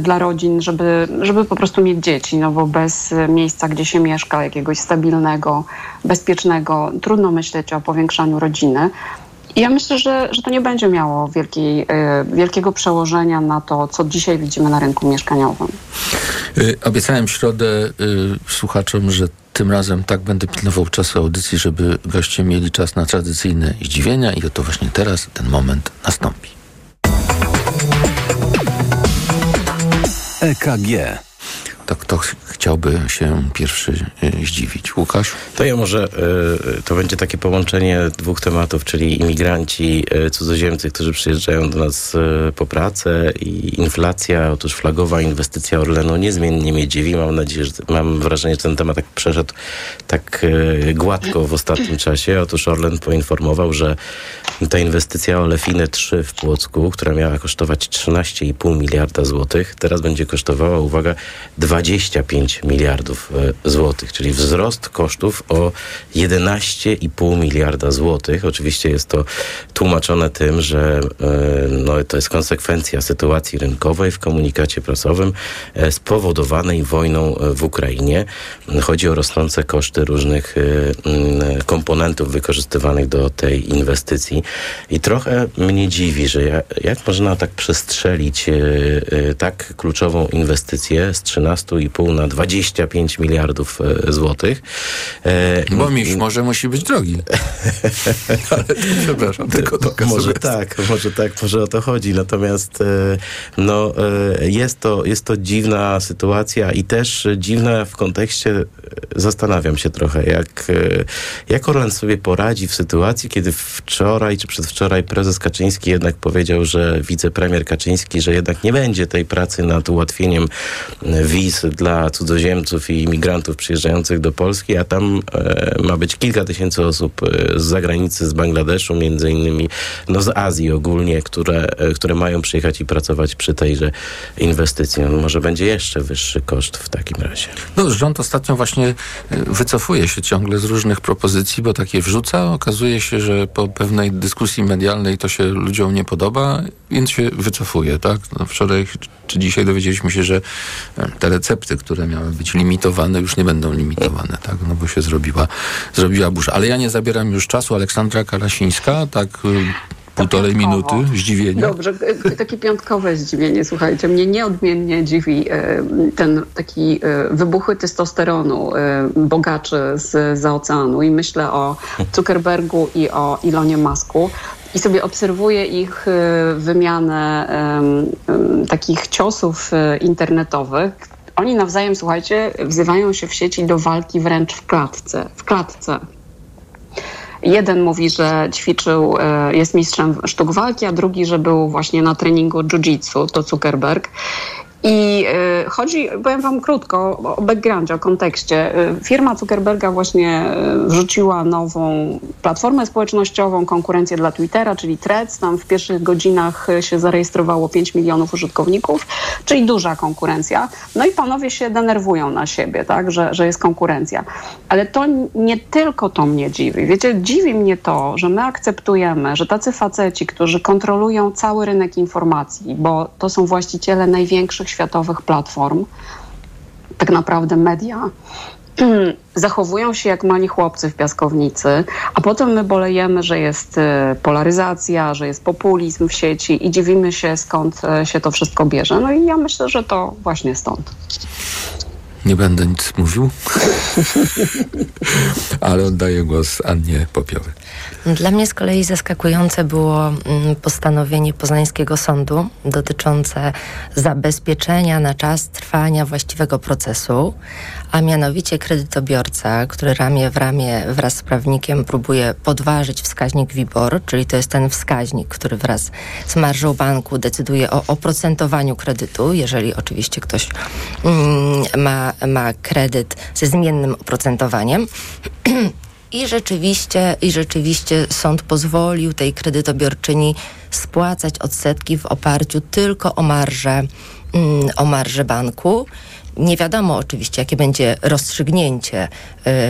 dla rodzin, żeby, żeby po prostu mieć dzieci, no bo bez miejsca, gdzie się mieszka, jakiegoś stabilnego, bezpiecznego, trudno myśleć o powiększaniu rodziny. I ja myślę, że, że to nie będzie miało wielkiej, e, wielkiego przełożenia na to, co dzisiaj widzimy na rynku mieszkaniowym. E, obiecałem w środę słuchaczom, że tym razem tak będę pilnował czasu audycji, żeby goście mieli czas na tradycyjne zdziwienia i oto właśnie teraz ten moment nastąpi. EKG. To kto chciałby się pierwszy e, zdziwić? Łukasz? To ja może, e, to będzie takie połączenie dwóch tematów, czyli imigranci, e, cudzoziemcy, którzy przyjeżdżają do nas po pracę i inflacja. Otóż flagowa inwestycja Orlenu niezmiennie mnie dziwi. Mam nadzieję, że mam wrażenie, że ten temat tak przeszedł tak gładko w ostatnim czasie. Otóż Orlen poinformował, że ta inwestycja Olefiny 3 w Płocku, która miała kosztować 13,5 miliarda złotych, teraz będzie kosztowała, uwaga, 25 miliardów e, złotych, czyli wzrost kosztów o 11,5 miliarda złotych. Oczywiście jest to tłumaczone tym, że e, no, to jest konsekwencja sytuacji rynkowej w komunikacie prasowym e, spowodowanej wojną w Ukrainie. Chodzi o rosnące koszty różnych komponentów wykorzystywanych do tej inwestycji. I trochę mnie dziwi, że jak można tak przestrzelić tak kluczową inwestycję z 13 15,5 na 25 miliardów złotych. Bo miś może musi być drogi. Ale to, przepraszam, tylko to Może tak, może tak, może o to chodzi. Natomiast no, jest, to, jest to dziwna sytuacja i też dziwna w kontekście, zastanawiam się trochę, jak, jak Orlen sobie poradzi w sytuacji, kiedy wczoraj czy przedwczoraj prezes Kaczyński jednak powiedział, że wicepremier Kaczyński, że jednak nie będzie tej pracy nad ułatwieniem wiz dla cudzoziemców i imigrantów przyjeżdżających do Polski, a tam e, ma być kilka tysięcy osób e, z zagranicy, z Bangladeszu między innymi, no z Azji ogólnie, które, e, które mają przyjechać i pracować przy tejże inwestycji. No, może będzie jeszcze wyższy koszt w takim razie. No rząd ostatnio właśnie wycofuje się ciągle z różnych propozycji, bo takie wrzuca. Okazuje się, że po pewnej dyskusji medialnej to się ludziom nie podoba, więc się wycofuje, tak? No wczoraj czy dzisiaj dowiedzieliśmy się, że te recepty, które miały być limitowane, już nie będą limitowane, tak? No bo się zrobiła, zrobiła burza. Ale ja nie zabieram już czasu. Aleksandra Karasińska, tak y, półtorej minuty zdziwienia. Dobrze, takie piątkowe zdziwienie, słuchajcie. Mnie nieodmiennie dziwi ten taki wybuchy testosteronu bogaczy z, z oceanu i myślę o Zuckerbergu i o Ilonie Masku i sobie obserwuję ich wymianę takich ciosów internetowych. Oni nawzajem, słuchajcie, wzywają się w sieci do walki wręcz w klatce. W klatce. Jeden mówi, że ćwiczył, jest mistrzem sztuk walki, a drugi, że był właśnie na treningu jiu-jitsu, to Zuckerberg. I y, chodzi, powiem wam krótko, o backgroundzie, o kontekście. Y, firma Zuckerberga właśnie y, wrzuciła nową platformę społecznościową, konkurencję dla Twittera, czyli Threads. Tam w pierwszych godzinach się zarejestrowało 5 milionów użytkowników, czyli duża konkurencja. No i panowie się denerwują na siebie, tak, że, że jest konkurencja. Ale to nie tylko to mnie dziwi. Wiecie, dziwi mnie to, że my akceptujemy, że tacy faceci, którzy kontrolują cały rynek informacji, bo to są właściciele największych światowych platform, tak naprawdę media, zachowują się jak mali chłopcy w piaskownicy, a potem my bolejemy, że jest e, polaryzacja, że jest populizm w sieci i dziwimy się, skąd e, się to wszystko bierze. No i ja myślę, że to właśnie stąd. Nie będę nic mówił, ale oddaję głos Annie Popiowy. Dla mnie z kolei zaskakujące było mm, postanowienie Poznańskiego Sądu dotyczące zabezpieczenia na czas trwania właściwego procesu, a mianowicie kredytobiorca, który ramię w ramię wraz z prawnikiem próbuje podważyć wskaźnik WIBOR, czyli to jest ten wskaźnik, który wraz z marżą banku decyduje o oprocentowaniu kredytu, jeżeli oczywiście ktoś mm, ma, ma kredyt ze zmiennym oprocentowaniem. I rzeczywiście, I rzeczywiście sąd pozwolił tej kredytobiorczyni spłacać odsetki w oparciu tylko o marżę, mm, o marżę banku. Nie wiadomo oczywiście, jakie będzie rozstrzygnięcie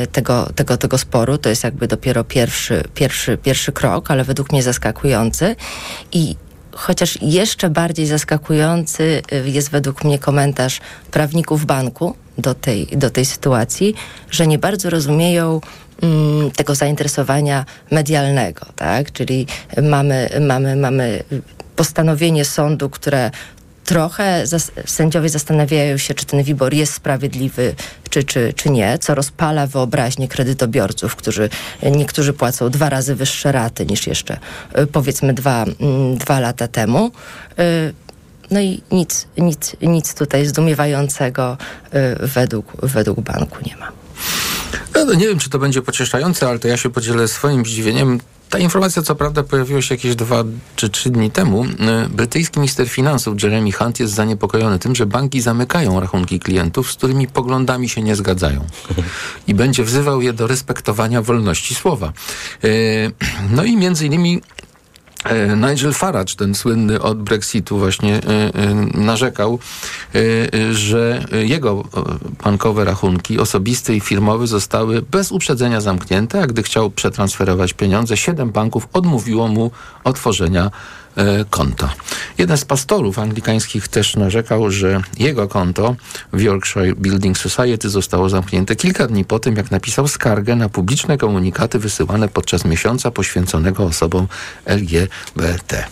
y, tego, tego, tego sporu. To jest jakby dopiero pierwszy, pierwszy, pierwszy krok, ale według mnie zaskakujący. I chociaż jeszcze bardziej zaskakujący y, jest według mnie komentarz prawników banku do tej, do tej sytuacji, że nie bardzo rozumieją tego zainteresowania medialnego, tak? Czyli mamy, mamy, mamy postanowienie sądu, które trochę zas sędziowie zastanawiają się, czy ten WIBOR jest sprawiedliwy, czy, czy, czy nie, co rozpala wyobraźnię kredytobiorców, którzy niektórzy płacą dwa razy wyższe raty niż jeszcze y, powiedzmy dwa, mm, dwa lata temu. Y, no i nic, nic, nic tutaj zdumiewającego y, według, według banku nie ma. No, nie wiem, czy to będzie pocieszające, ale to ja się podzielę swoim zdziwieniem. Ta informacja, co prawda, pojawiła się jakieś dwa czy trzy dni temu. Brytyjski minister finansów Jeremy Hunt jest zaniepokojony tym, że banki zamykają rachunki klientów, z którymi poglądami się nie zgadzają. I będzie wzywał je do respektowania wolności słowa. No i między innymi E, Nigel Farage, ten słynny od Brexitu, właśnie e, e, narzekał, że jego bankowe rachunki osobiste i firmowe zostały bez uprzedzenia zamknięte, a gdy chciał przetransferować pieniądze, siedem banków odmówiło mu otworzenia e, konta. Jeden z pastorów anglikańskich też narzekał, że jego konto w Yorkshire Building Society zostało zamknięte kilka dni po tym, jak napisał skargę na publiczne komunikaty wysyłane podczas miesiąca poświęconego osobom LGBT.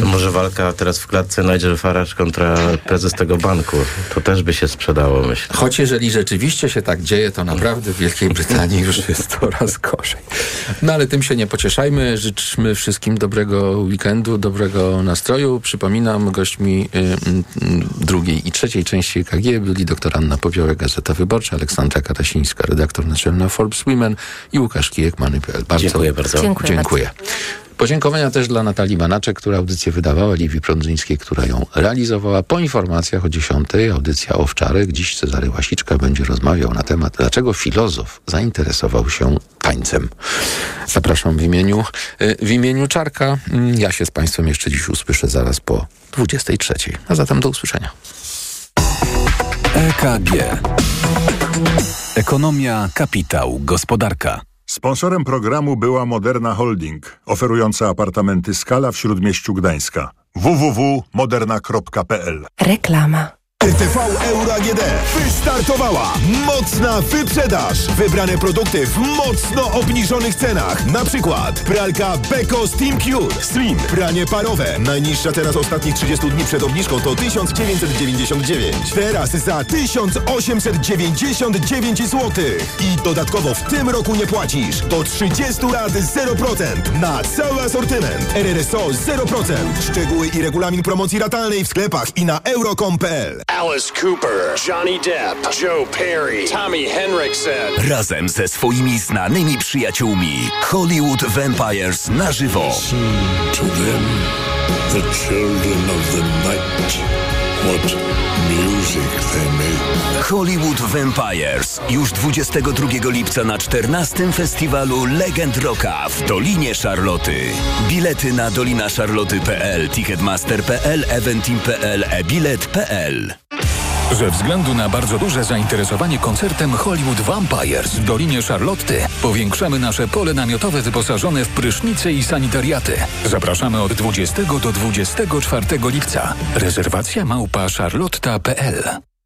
To może walka teraz w klatce Nigel Farage kontra prezes tego banku. To też by się sprzedało, myślę. Choć jeżeli rzeczywiście się tak dzieje, to naprawdę w Wielkiej Brytanii już jest coraz gorzej. No ale tym się nie pocieszajmy. Życzmy wszystkim dobrego weekendu, dobrego nastroju. Przypominam, gośćmi y, y, drugiej i trzeciej części KG byli dr Anna Powiorek, Gazeta Wyborcza, Aleksandra Karasińska, redaktor naczelna Forbes Women i Łukasz Kijek, Many.pl. Bardzo dziękuję bardzo. Dziękuję. dziękuję. Bardzo. Podziękowania też dla Natalii Manaczek, która audycję wydawała, Liwi Prądzyńskiej, która ją realizowała. Po informacjach o 10 audycja Owczarek. Dziś Cezary Łasiczka będzie rozmawiał na temat, dlaczego filozof zainteresował się tańcem. Zapraszam w imieniu, w imieniu Czarka. Ja się z Państwem jeszcze dziś usłyszę zaraz po 23. A zatem do usłyszenia. EKG. Ekonomia, kapitał, gospodarka. Sponsorem programu była Moderna Holding, oferująca apartamenty Skala w Śródmieściu Gdańska. www.moderna.pl Reklama. RTV Euro AGD wystartowała mocna wyprzedaż. Wybrane produkty w mocno obniżonych cenach. Na przykład pralka Beko Steam Cure Slim, pranie parowe. Najniższa teraz ostatnich 30 dni przed obniżką to 1999. Teraz za 1899 zł. I dodatkowo w tym roku nie płacisz. Do 30 lat 0% na cały asortyment. RRSO 0%. Szczegóły i regulamin promocji ratalnej w sklepach i na euro.com.pl. Alice Cooper, Johnny Depp, Joe Perry, Tommy Henriksen. Razem ze swoimi znanymi przyjaciółmi Hollywood Vampires na żywo. To them, the children of the night. What music. Hollywood Vampires już 22 lipca na 14 festiwalu Legend Rocka w Dolinie Szarloty. Bilety na dolinaszarloty.pl, ticketmaster.pl, eventim.pl, e-bilet.pl. Ze względu na bardzo duże zainteresowanie koncertem Hollywood Vampires w Dolinie Charlotty powiększamy nasze pole namiotowe wyposażone w prysznice i sanitariaty. Zapraszamy od 20 do 24 lipca. Rezerwacja małpa charlotta.pl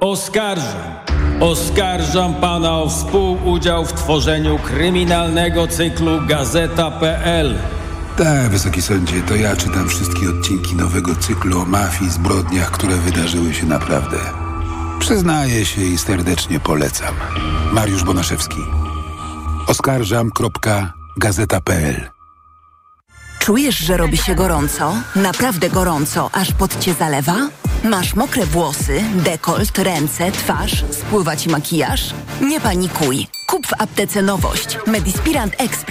Oskarżam. Oskarżam pana o współudział w tworzeniu kryminalnego cyklu Gazeta.pl. Tak, wysoki sądzie, to ja czytam wszystkie odcinki nowego cyklu o mafii, zbrodniach, które wydarzyły się naprawdę. Przyznaję się i serdecznie polecam. Mariusz Bonaszewski. Oskarżam.gazeta.pl Czujesz, że robi się gorąco? Naprawdę gorąco, aż pod cię zalewa? Masz mokre włosy, dekolt, ręce, twarz, spływa ci makijaż? Nie panikuj. Kup w aptece nowość. Medispirant Express.